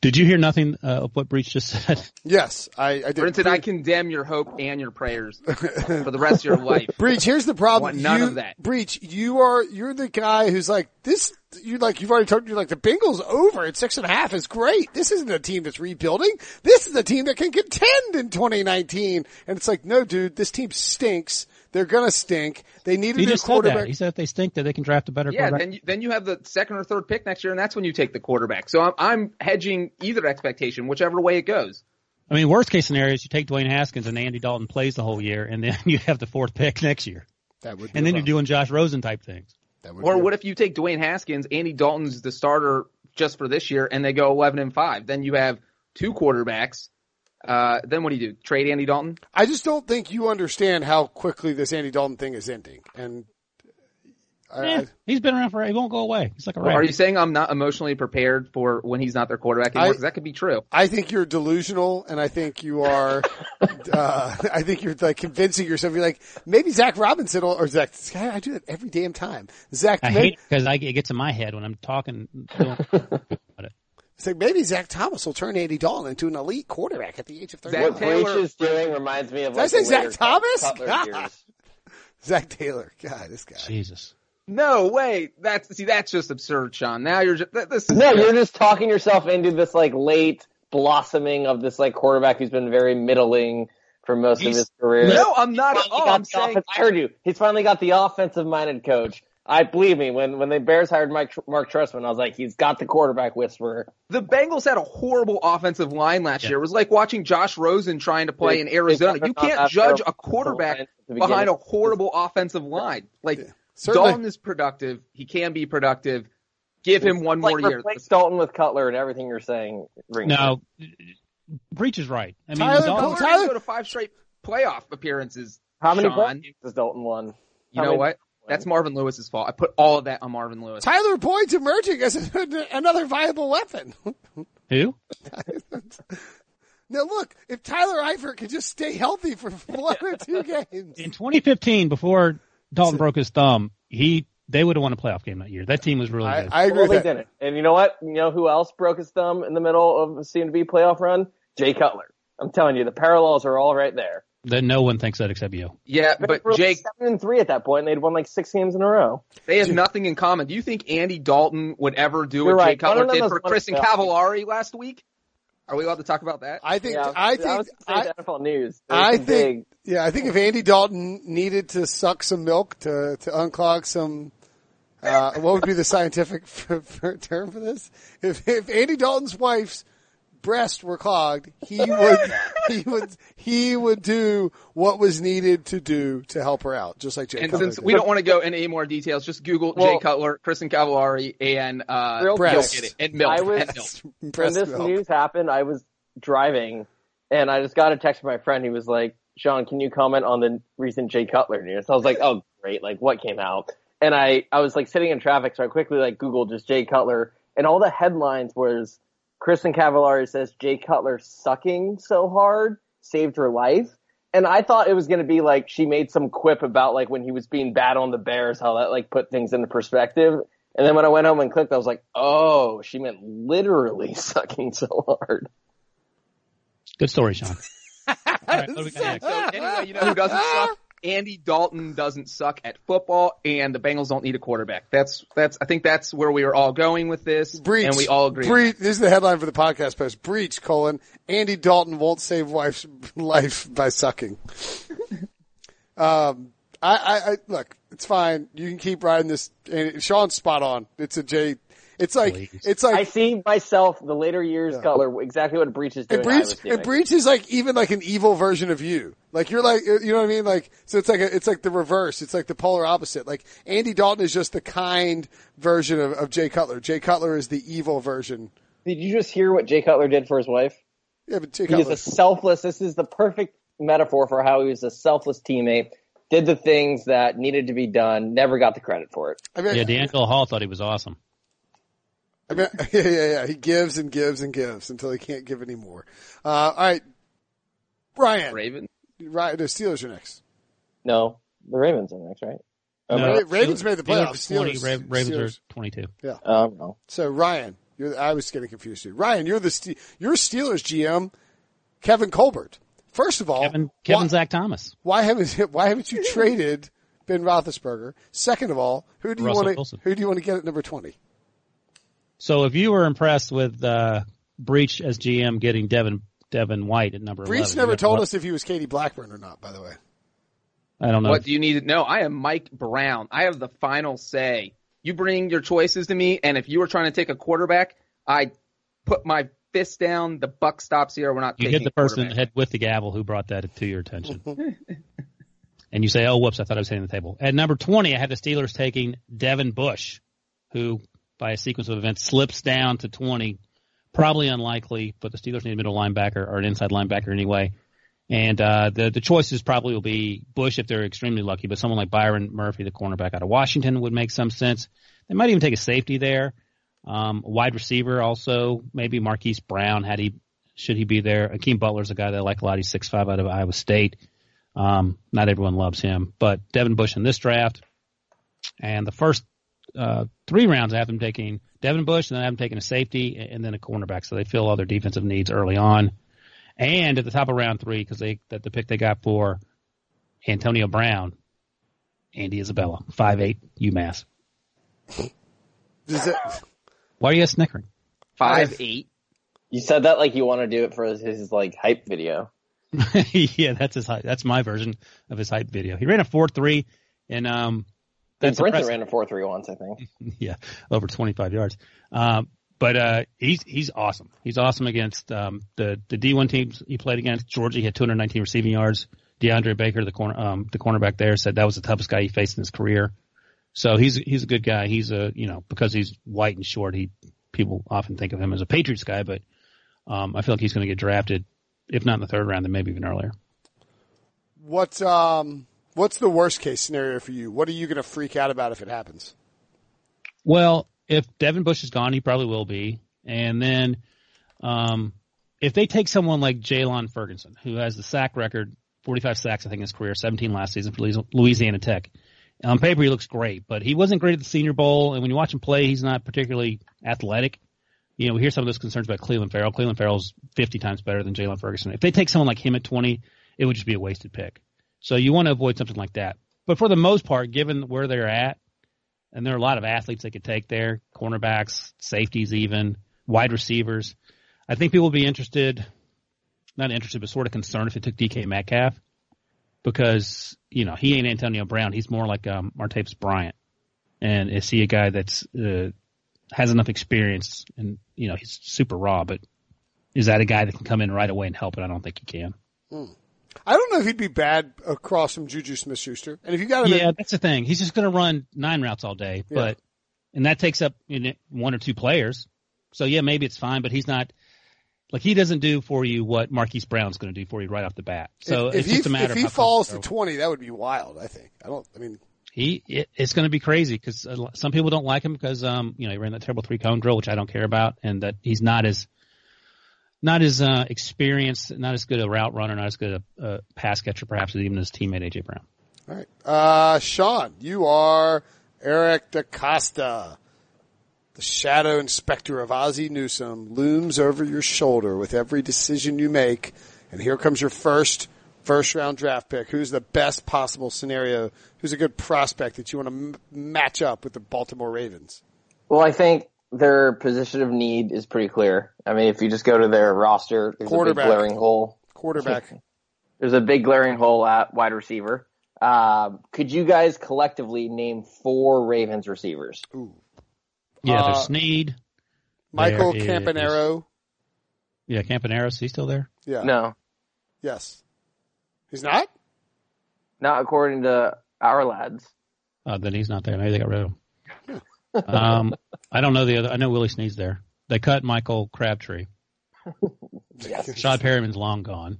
Did you hear nothing uh, of what Breech just said? Yes, I, I did. Brinson, I condemn your hope and your prayers for the rest of your life. Breech, here's the problem. Want none you, of that. Breech, you are, you're the guy who's like, this, you like, you've already told you like the Bengals over at six and a half is great. This isn't a team that's rebuilding. This is a team that can contend in 2019. And it's like, no dude, this team stinks. They're gonna stink. They need a He new just said quarterback. that. He said if they stink, that they can draft a better Yeah, quarterback. then you, then you have the second or third pick next year, and that's when you take the quarterback. So I'm, I'm hedging either expectation, whichever way it goes. I mean, worst case scenario is you take Dwayne Haskins and Andy Dalton plays the whole year, and then you have the fourth pick next year, That would be and a then you're doing Josh Rosen type things. That would Or be what if you take Dwayne Haskins, Andy Dalton's the starter just for this year, and they go 11 and five? Then you have two quarterbacks. Uh, then what do you do? Trade Andy Dalton? I just don't think you understand how quickly this Andy Dalton thing is ending. And I, Eh, I, he's been around for. He won't go away. He's like a Or rat. Are you saying I'm not emotionally prepared for when he's not their quarterback anymore? I- 'Cause that could be true. I think you're delusional, and I think you are. uh, I think you're like convincing yourself. You're like maybe Zach Robinson or Zach. I do that every damn time. Zach, I may- hate because I, it gets in my head when I'm talking. doing- it's like maybe Zach Thomas will turn Andy Dalton into an elite quarterback at the age of Zach thirty. What Taylor- Breech is doing reminds me of Did I say Zach later Thomas? God. Zac Taylor, God, this guy. Jesus. No, wait. That's see, that's just absurd, Sean. Now you're just that, this. Is, No, you're just talking yourself into this like late blossoming of this like quarterback who's been very middling for most He's- of his career. no, I'm not at all. I'm saying offense- I heard you. He's finally got the offensive minded coach. I believe me when when the Bears hired Mike Marc Trestman, I was like, he's got the quarterback whisperer. the Bengals had a horrible offensive line last Yeah. year. It was like watching Josh Rosen trying to play in Arizona. You can't judge a quarterback behind a horrible offensive line. Like Certainly. Dalton is productive. He can be productive. Give him one like more year. replace Dalton with Cutler and everything you're saying. rings No, Breech is right. I mean, Tyler Dalton- Cutler Tyler- go to five straight playoff appearances. How many Sean. points has Dalton won? You How know many- what? That's Marvin Lewis's fault. I put all of that on Marvin Lewis. Tyler Boyd's emerging as a, another viable weapon. who? now look, if Tyler Eifert could just stay healthy for one or two games. In 2015, before Dalton broke his thumb, he they would have won a playoff game that year. That team was really I, good. I agree Well, they that. didn't. And you know what? You know who else broke his thumb in the middle of a soon to be playoff run? Jay Cutler. I'm telling you, the parallels are all right there. That no one thinks that except you. Yeah, They but were like Jake, seven and three at that point, point. they'd won like six games in a row. they have nothing in common. Do you think Andy Dalton would ever do You're what right. Jay Cutler One of them did for won a Kristin. Cavallari last week? Are we allowed to talk about that? I think. Yeah, I I think. was I, gonna say the NFL news. I think. big- Yeah, I think if Andy Dalton needed to suck some milk to to unclog some. Uh, what would be the scientific f- f- term for this? If if Andy Dalton's wife's breast were clogged, he would he would he would do what was needed to do to help her out, just like Jay And Cutler since did. we don't want to go into any more details, just Google Jay Cutler, Kristin Cavallari, and uh, Real you'll breast. And milk. I was- and milk. when this milk. news happened, I was driving, and I just got a text from my friend. He was like, "Sean, can you comment on the recent Jay Cutler news?" I was like, "Oh, great! Like, what came out?" And I, I was like sitting in traffic, so I quickly like Googled just Jay Cutler, and all the headlines was Kristin Cavallari says Jay Cutler sucking so hard saved her life. And I thought it was going to be like she made some quip about like when he was being bad on the Bears, how that like put things into perspective. And then when I went home and clicked, I was like, oh, she meant literally sucking so hard. Good story, Sean. All right, what do we got next? So anyway, you know who doesn't suck? Andy Dalton doesn't suck at football, and the Bengals don't need a quarterback. That's that's. I think that's where we are all going with this, Breech. and we all agree. Breech. This is the headline for the podcast post. Breech, colon, Andy Dalton won't save wife's life by sucking. um, I, I, I, look, it's fine. You can keep riding this. And Sean's spot on. It's a J. It's like, Please. it's I see myself, the later years Cutler, exactly what Breech is doing. and Breech, doing. and Breech is like even like an evil version of you. Like you're like, you know what I mean? Like, so it's like a, it's like the reverse. It's like the polar opposite. Like Andy Dalton is just the kind version of, of Jay Cutler. Jay Cutler is the evil version. Did you just hear what Jay Cutler did for his wife? Yeah, but Jay He is a selfless, this is the perfect metaphor for how he was a selfless teammate, did the things that needed to be done, never got the credit for it. I mean, Yeah, DeAngelo Hall thought he was awesome. I mean, yeah, yeah, yeah. He gives and gives and gives until he can't give anymore. Uh, all right, Ryan. Raven. Right, the Steelers are next. No, the Ravens are next, right? No, Ra- Ravens made the playoffs. are 20, Steelers- Ravens Steelers. are 22. Yeah. Um, no. So Ryan, you're, I was getting confused too. Ryan, you're the Ste- you're Steelers GM, Kevin Colbert. First of all, Kevin, Kevin why, Zach Thomas. why haven't why haven't you traded Ben Roethlisberger? Second of all, who do you want to who do you want to get at number twenty? So if you were impressed with uh, Breech as GM getting Devin Devin White at number Breech 11, never you to told us if he was Katie Blackburn or not. By the way, I don't know. What do you need to know? I am Mike Brown. I have the final say. You bring your choices to me, and if you were trying to take a quarterback, I put my fist down. The buck stops here. We're not. you taking hit the a person quarterback. head with the gavel who brought that to your attention. and you say, "Oh, whoops! I thought I was hitting the table." At number twenty, I had the Steelers taking Devin Bush, who, by a sequence of events, slips down to twenty. Probably unlikely, but the Steelers need a middle linebacker or an inside linebacker anyway. And uh, the the choices probably will be Bush if they're extremely lucky, but someone like Byron Murphy, the cornerback out of Washington, would make some sense. They might even take a safety there. Um, wide receiver also, maybe Marquise Brown had he should he be there. Hakeem Butler's a guy that I like a lot. He's six five out of Iowa State. Um, not everyone loves him, but Devin Bush in this draft, and the first uh, three rounds I have them taking Devin Bush, and then I have them taking a safety and then a cornerback. So they fill all their defensive needs early on, and at the top of round three because they that the pick they got for Antonio Brown, Andy Isabella, five eight UMass. Does it, Why are you snickering? five eight. You said that like you want to do it for his, his like hype video. yeah, that's his. That's my version of his hype video. He ran a four three, and um, That's that's impressive. ran a four three once, I think. yeah, over twenty five yards. Um, but uh, he's he's awesome. He's awesome against um, the the D one teams he played against. Georgia he had two hundred nineteen receiving yards. DeAndre Baker, the corner um, the cornerback there, said that was the toughest guy he faced in his career. So he's he's a good guy. He's a you know because he's white and short. He people often think of him as a Patriots guy, but um, I feel like he's going to get drafted, if not in the third round, then maybe even earlier. what um what's the worst case scenario for you? What are you going to freak out about if it happens? Well, if Devin Bush is gone, he probably will be. And then, um, if they take someone like Jaylon Ferguson, who has the sack record, 45 sacks, I think, in his career, 17 last season for Louisiana Tech, On paper, he looks great, but he wasn't great at the Senior Bowl. And when you watch him play, he's not particularly athletic. You know, we hear some of those concerns about Clelin Ferrell. Clelin Ferrell's 50 times better than Jaylon Ferguson. If they take someone like him at 20, it would just be a wasted pick. So you want to avoid something like that. But for the most part, given where they're at, and there are a lot of athletes they could take there, cornerbacks, safeties, even wide receivers. I think people will be interested, not interested, but sort of concerned if it took DK Metcalf because you know he ain't Antonio Brown. He's more like um, Martavis Bryant, and is he a guy that's uh, has enough experience and you know he's super raw, but is that a guy that can come in right away and help? And I don't think he can. I don't know if he'd be bad across from Juju Smith Schuster. And if you got him Yeah, in, that's the thing. He's just going to run nine routes all day, Yeah. but and that takes up you know, one or two players. So yeah, maybe it's fine, but he's not like he doesn't do for you what Marquise Brown's going to do for you right off the bat. So if, it's if just a he, matter if he falls to 20, that would be wild, I think. I don't, I mean, he it, it's going to be crazy because some people don't like him because um you know he ran that terrible three cone drill which I don't care about and that he's not as not as uh, experienced, not as good a route runner, not as good a uh, pass catcher perhaps as even his teammate AJ Brown. all right. Uh, Sean, you are Eric DeCosta. The shadow inspector of Ozzie Newsome looms over your shoulder with every decision you make. And here comes your first first round draft pick. Who's the best possible scenario? Who's a good prospect that you want to m- match up with the Baltimore Ravens? Well, I think their position of need is pretty clear. I mean, if you just go to their roster, there's a big glaring hole. Quarterback. There's a big glaring hole at wide receiver. Um, could you guys collectively name four Ravens receivers? Yeah, Uh, there's Snead. Michael There is- Campanaro. Yeah, Campanaros, he's still there. Yeah. No, Yes. He's not? not according to our lads. Uh, then he's not there. Maybe they got rid of him. Um, I don't know the other. I know Willie Snead's there. They cut Michael Crabtree. Shad Perriman's long gone.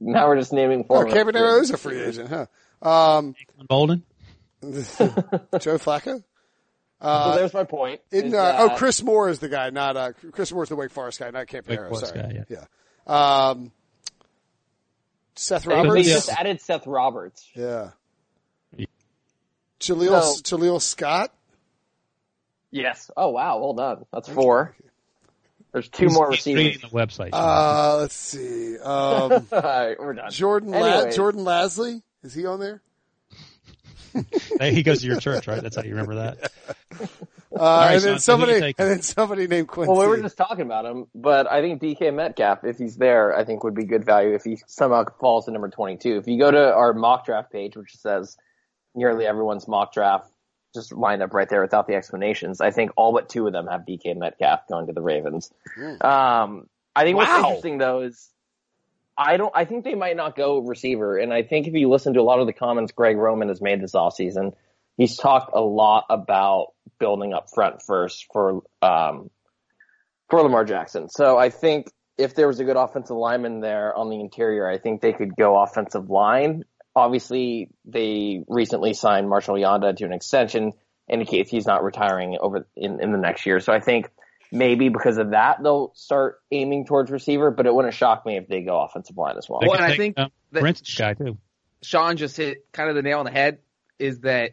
Now we're just naming Oh, four. Campanaro is a free agent, huh? Um, Bolden. Joe Flacco? so there's my point. In, is uh, that- oh, Chris Moore is the guy, not uh, Chris Moore's the Wake Forest guy, not Campanaro. Forest sorry. guy, yeah. Um, Seth They Roberts. just added Seth Roberts. Yeah. Jaleel So- Jaleel Scott. Yes. Oh wow, well done. That's four. There's two more He's receivers. reading the website. Uh, let's see. Um, All right, we're done. Jordan La- Anyways. Jordan Lasley is he on there? Hey, he goes to your church, right? That's how you remember that. Uh, right, and Sean, then so who you somebody taking? and then somebody named Quincy. Well, we were just talking about him, but I think DK Metcalf, if he's there, I think would be good value if he somehow falls to number 22. If you go to our mock draft page, which says nearly everyone's mock draft, just lined up right there without the explanations, I think all but two of them have DK Metcalf going to the Ravens. Um, I think what's interesting though is I don't, I think they might not go receiver. And I think if you listen to a lot of the comments Greg Roman has made this offseason, he's talked a lot about building up front first for, um, for Lamar Jackson. So I think if there was a good offensive lineman there on the interior, I think they could go offensive line. Obviously, they recently signed Marshall Yanda to an extension, indicates he's not retiring over in, in the next year. So I think maybe because of that, they'll start aiming towards receiver, but it wouldn't shock me if they go offensive line as well. Well, and I take, think um, that- Prince's guy too. Sean just hit kind of the nail on the head is that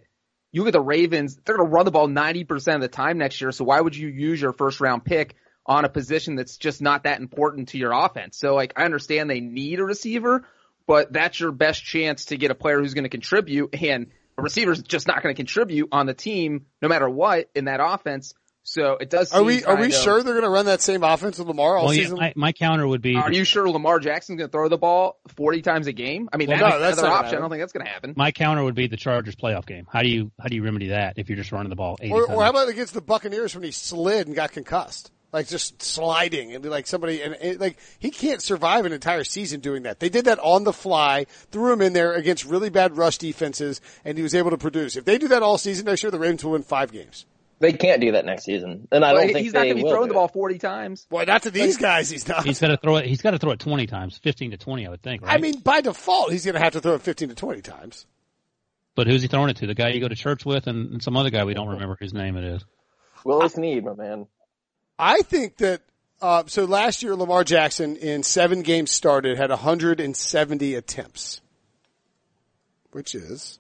you look at the Ravens, they're going to run the ball 90% of the time next year. So why would you use your first round pick on a position that's just not that important to your offense? So like, I understand they need a receiver, but that's your best chance to get a player who's going to contribute and a receiver's just not going to contribute on the team no matter what in that offense. So it does. Are we are we of- sure they're going to run that same offense with Lamar all Well, yeah, season? my, my counter would be Are you sure Lamar Jackson's going to throw the ball 40 times a game? I mean, Well, that's no, that's another not gonna option. I don't think that's going to happen. my counter would be the Chargers playoff game. How do you how do you remedy that if you're just running the ball 80 or, times? or how about against the Buccaneers when he slid and got concussed? Like just sliding and like somebody and it, like he can't survive an entire season doing that. They did that on the fly, threw him in there against really bad rush defenses, and he was able to produce. If they do that all season next year, the Ravens will win five games. They can't do that next season, and I Well, don't think he's not going to be throwing the ball 40 times. Boy, not to these guys, he's not. He's got to throw it. He's got to throw it 20 times, 15 to 20, I would think. Right? I mean, by default, he's going to have to throw it fifteen to twenty times. but who's he throwing it to? The guy you go to church with, and, and some other guy we don't remember whose name it is. Willis Snead, my man. I think that uh, so last year Lamar Jackson in seven games started had 170 attempts, which is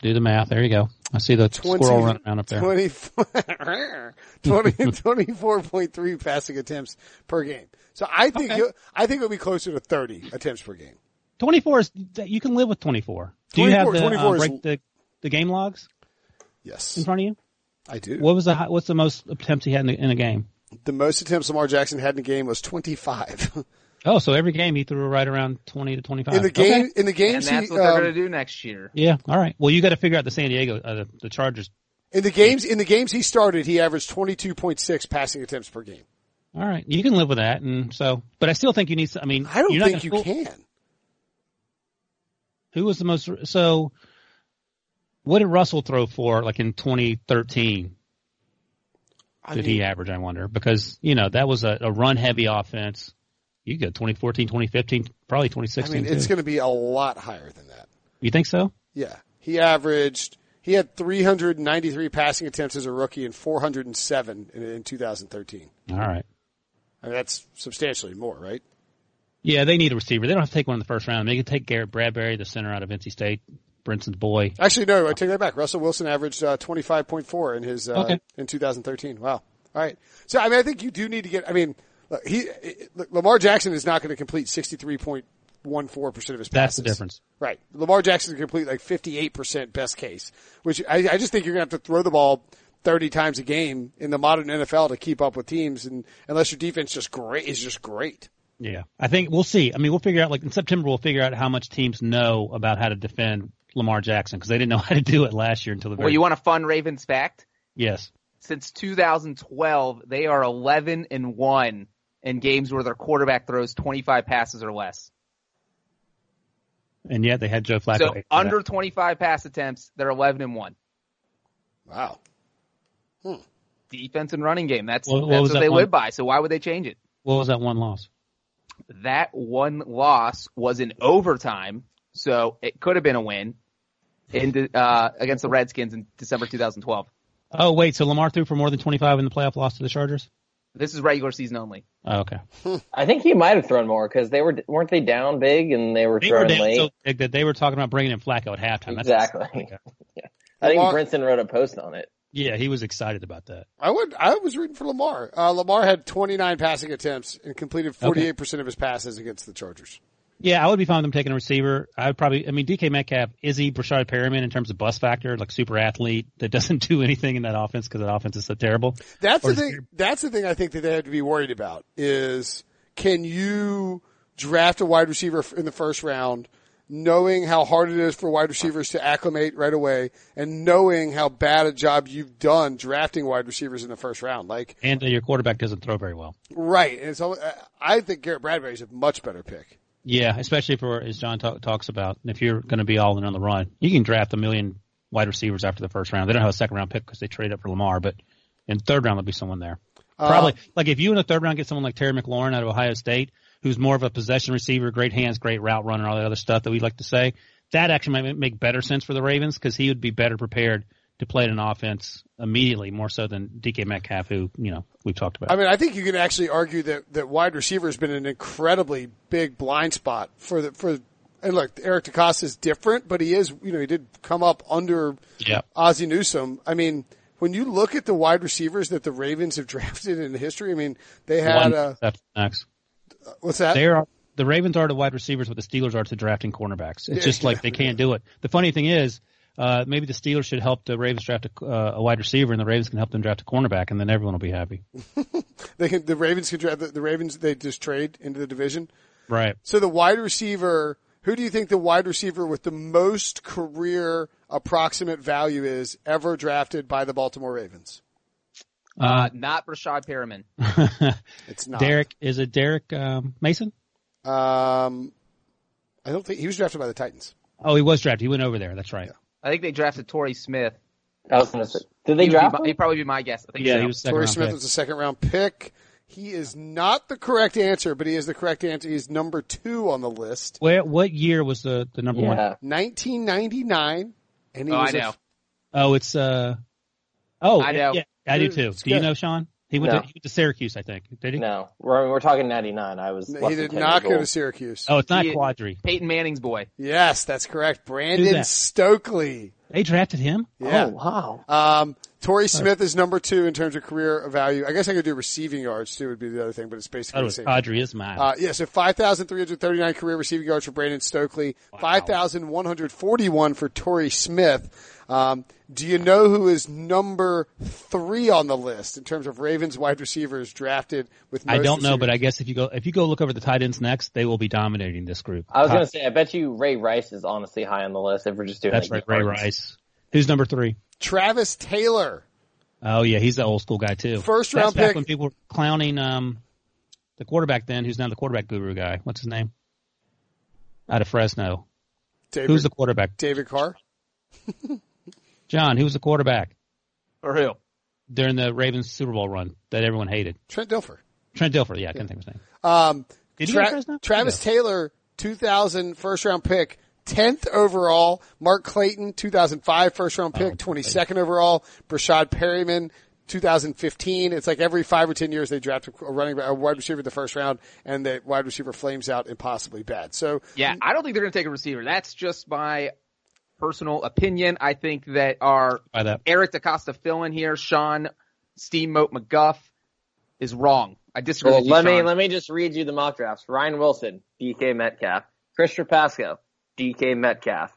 Do the math. There you go. I see the 20 squirrel running around up there. 20, 20 24.3 passing attempts per game. So I think he'll, I think it'll be closer to 30 attempts per game. 24 is, you can live with 24. Do you have the, 24 uh, is- the, the game logs Yes, in front of you? I do. What was the, what's the most attempts he had in, a- in a game? The most attempts Lamar Jackson had in a game was 25. Oh, so every game he threw right around 20 to 25. in the game, Okay. in the And games that's he, what they're um, going to do next year. Yeah. All right. Well, you got to figure out the San Diego, uh, the, the Chargers. in the games, in the games he started, he averaged 22.6 passing attempts per game. All right. You can live with that. And so, but I still think you need, some- I mean, I don't you're not think you fool- can. Who was the most, so what did Russell throw for like in 2013? I did mean, he average, I wonder? Because, you know, that was a, a run heavy offense. You go 2014, 2015, probably I 2016. mean, it's going to be a lot higher than that. You think so? Yeah. He averaged, he had 393 passing attempts as a rookie and 407 in, in 2013. All right. I mean, that's substantially more, right? Yeah, they need a receiver. They don't have to take one in the first round. They can take Garrett Bradbury, the center out of NC State, Brinson's boy. Actually, no, I take that back. Russell Wilson averaged uh, 25.4 in his, uh, Okay. in 2013. Wow. All right. So, I mean, I think you do need to get, I mean, look, he, look, Lamar Jackson is not going to complete 63.14% of his passes. That's the difference. Right. Lamar Jackson can complete like 58% best case, which I, I just think you're going to have to throw the ball 30 times a game in the modern NFL to keep up with teams. And unless your defense just great, is just great. Yeah, I think we'll see. I mean, we'll figure out like in September we'll figure out how much teams know about how to defend Lamar Jackson because they didn't know how to do it last year until the very. Well, you want a fun Ravens fact? yes. Since 2012, they are 11 and 1 in games where their quarterback throws 25 passes or less. And yet they had Joe Flacco. So under that. 25 pass attempts, they're 11 and 1. Wow. Hmm. Defense and running game. That's What- what that's was what that they one? live by. So why would they change it? what was that one loss? That one loss was in overtime, so it could have been a win in the, uh, against the Redskins in December 2012. Oh wait, so Lamar threw for more than 25 in the playoff loss to the Chargers. This is regular season only. Oh, okay. I think he might have thrown more because they were weren't they down big and they were They were throwing down late. so big that they were talking about bringing in Flacco at halftime. That's- Exactly. I think Lamar- Brinson wrote a post on it. Yeah, he was excited about that. I would, I was rooting for Lamar. Uh, Lamar had 29 passing attempts and completed 48% of his passes against the Chargers. Yeah, I would be fine with them taking a receiver. I would probably, I mean, DK Metcalf, is he Breshad Perriman in terms of bus factor, like super athlete that doesn't do anything in that offense because that offense is so terrible? That's Or the thing. That's the thing I think that they have to be worried about is can you draft a wide receiver in the first round, knowing how hard it is for wide receivers to acclimate right away, and knowing how bad a job you've done drafting wide receivers in the first round. Like And uh, your quarterback doesn't throw very well. right, and so I think Garrett Bradbury is a much better pick. Yeah, especially for as John talk, talks about, if you're going to be all in on the run, you can draft a million wide receivers after the first round. They don't have a second round pick because they trade up for Lamar, but in third round there'll be someone there. Probably like if you in the third round get someone like Terry McLaurin out of Ohio State, who's more of a possession receiver, great hands, great route runner, all that other stuff that we like to say, that actually might make better sense for the Ravens because he would be better prepared to play in an offense immediately, more so than DK Metcalf, who you know we've talked about. I mean, I think you can actually argue that, that wide receiver has been an incredibly big blind spot for the, for, and look, Eric DeCosta is different, but he is, you know, he did come up under yeah, Ozzie Newsome. I mean, when you look at the wide receivers that the Ravens have drafted in history, I mean, they had, one uh. What's that? They are the Ravens are to wide receivers, what the Steelers are to drafting cornerbacks. It's just like they can't do it. The funny thing is, uh, maybe the Steelers should help the Ravens draft a, uh, a wide receiver, and the Ravens can help them draft a cornerback, and then everyone will be happy. They can, the Ravens can draft, the, the Ravens, they just trade into the division. Right. So the wide receiver, who do you think the wide receiver with the most career approximate value is ever drafted by the Baltimore Ravens? Uh, not Rashad Perriman. It's not. Derrick is it Derrick um, Mason? Um, I don't think he was drafted by the Titans. Oh, he was drafted. He went over there. That's right. I think they drafted Torrey Smith. I was gonna say, did they He would be draft him? He'd probably be my guess. I think Yeah, so. he was Torrey Smith pick. was a second round pick. He is not the correct answer, but he is the correct answer. He's number two on the list. Where what year was the the number one? 1999. And he Oh, was I a- know. Oh, it's uh. Oh, I know. Yeah, I do too. Do you know Sean? He went No. to, he went to Syracuse, I think. Did he? No, we're, we're talking 99. I was. less he than did 10 not years go to. Syracuse. Oh, it's not He- Qadry. Peyton Manning's boy. Yes, that's correct. Brandon that? Stokley. They drafted him. Yeah. Oh wow. Um, Torrey Smith is number two in terms of career value. I guess I could do receiving yards too would be the other thing, but it's basically That the was same. Qadry Ismail. Uh, yeah, so 5,339 career receiving yards for Brandon Stokley, 5,141 for Torrey Smith. Um, do you know who is number three on the list in terms of Ravens wide receivers drafted with most I don't know, but I guess if you go if you go look over the tight ends next, they will be dominating this group. I was gonna say, I bet you Ray Rice is honestly high on the list if we're just doing. that's like right, Ray yards. Rice. Who's number three? Travis Taylor. Oh yeah, he's the old school guy too. First That's round back pick. when people were clowning um the quarterback then, who's now the quarterback guru guy. What's his name? Out of Fresno. David, Who's the quarterback? David Carr? John, who was the quarterback Or who? during the Ravens Super Bowl run that everyone hated? Trent Dilfer. Trent Dilfer. Yeah, I couldn't think of his name. Um, Did he go to Tra- Fresno? Travis Taylor, 2000 first round pick, 10th overall. Mark Clayton, 2005 first round pick, Oh, 22nd overall. Breshad Perriman, 2015. It's like every five or 10 years they draft a running a wide receiver in the first round and the wide receiver flames out impossibly bad. So Yeah, I don't think they're going to take a receiver. That's just my personal opinion. I think that our that. Eric DeCosta fill in here, Sean Steamboat McGough, is wrong. I disagree Well, with you, let me Sean. let me just read you the mock drafts. Ryan Wilson, DK Metcalf. Chris Pasco, DK Metcalf.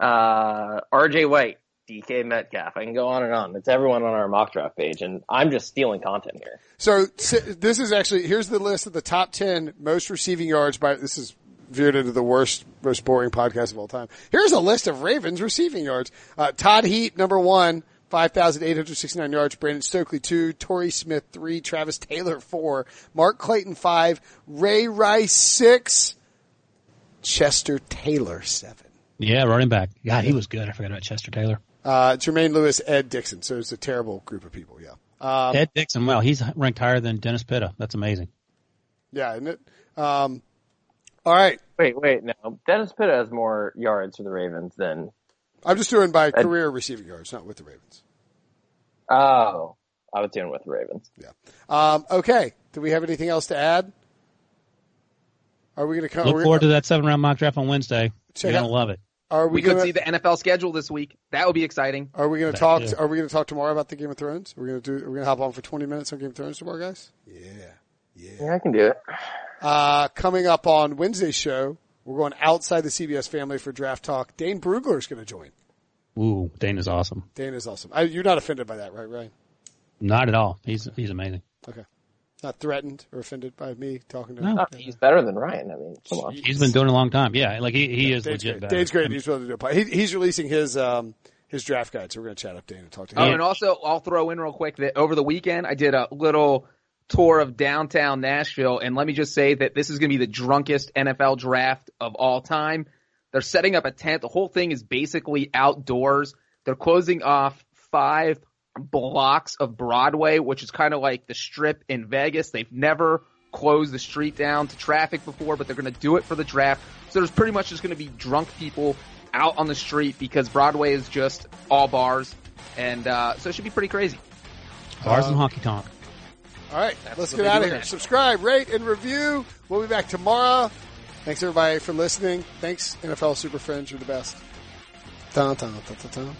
Uh, RJ White, DK Metcalf. I can go on and on. It's everyone on our mock draft page, and I'm just stealing content here. So si- this is actually here's the list of the top ten most receiving yards by this is veered into the worst, most boring podcast of all time. Here's a list of Ravens receiving yards. Uh, Todd Heap number one. 5,869 yards. Brandon Stokley, two. Torrey Smith, three. Travis Taylor, four. Mark Clayton, five. Ray Rice, six. Chester Taylor, seven. Yeah, running back. God, he was good. I forgot about Chester Taylor. Uh, Jermaine Lewis, Ed Dickson. So it's a terrible group of people, yeah. Um, Ed Dickson. Well, he's ranked higher than Dennis Pitta. That's amazing. yeah, isn't it? Um, all right. Wait, wait, no. Dennis Pitta has more yards for the Ravens than. I'm just doing by career receiving yards, not with the Ravens. Oh, I was doing with the Ravens. Yeah. Um, okay. Do we have anything else to add? Are we going to come? Look are we, forward to that seven round mock draft on Wednesday. Check You're gonna love it. Are we, we could see the NFL schedule this week. That would be exciting. Are we going to talk? too. Are we going to talk tomorrow about the Game of Thrones? Are we going to do? Are we going to hop on for 20 minutes on Game of Thrones tomorrow, guys? Yeah. Yeah. Yeah, I can do it. Uh, coming up on Wednesday's show, we're going outside the CBS family for draft talk. Dane Brugler is going to join. Ooh, Dane is awesome. Dane is awesome. I, you're not offended by that, right, Ryan? Not at all. He's he's amazing. Okay. Not threatened or offended by me talking to No. him. Oh, he's better than Ryan. I mean, come on. He's been doing it a long time. Yeah, like he, he is Dane's legit. great. Dane's great. He's willing to do a pod. He, he's releasing his um, his draft guide, so we're going to chat up Dane and talk to him. Oh, and also I'll throw in real quick that over the weekend I did a little tour of downtown Nashville, and let me just say that this is going to be the drunkest NFL draft of all time. They're setting up a tent. The whole thing is basically outdoors. They're closing off five blocks of Broadway, which is kind of like the strip in Vegas. They've never closed the street down to traffic before, but they're going to do it for the draft. So there's pretty much just going to be drunk people out on the street because Broadway is just all bars. And uh, so it should be pretty crazy. Bars and honky tonk. All right, That's let's get out of here. Subscribe, rate, and review. We'll be back tomorrow. Thanks everybody for listening. Thanks NFL Super Friends, you're the best. Dun, dun, dun,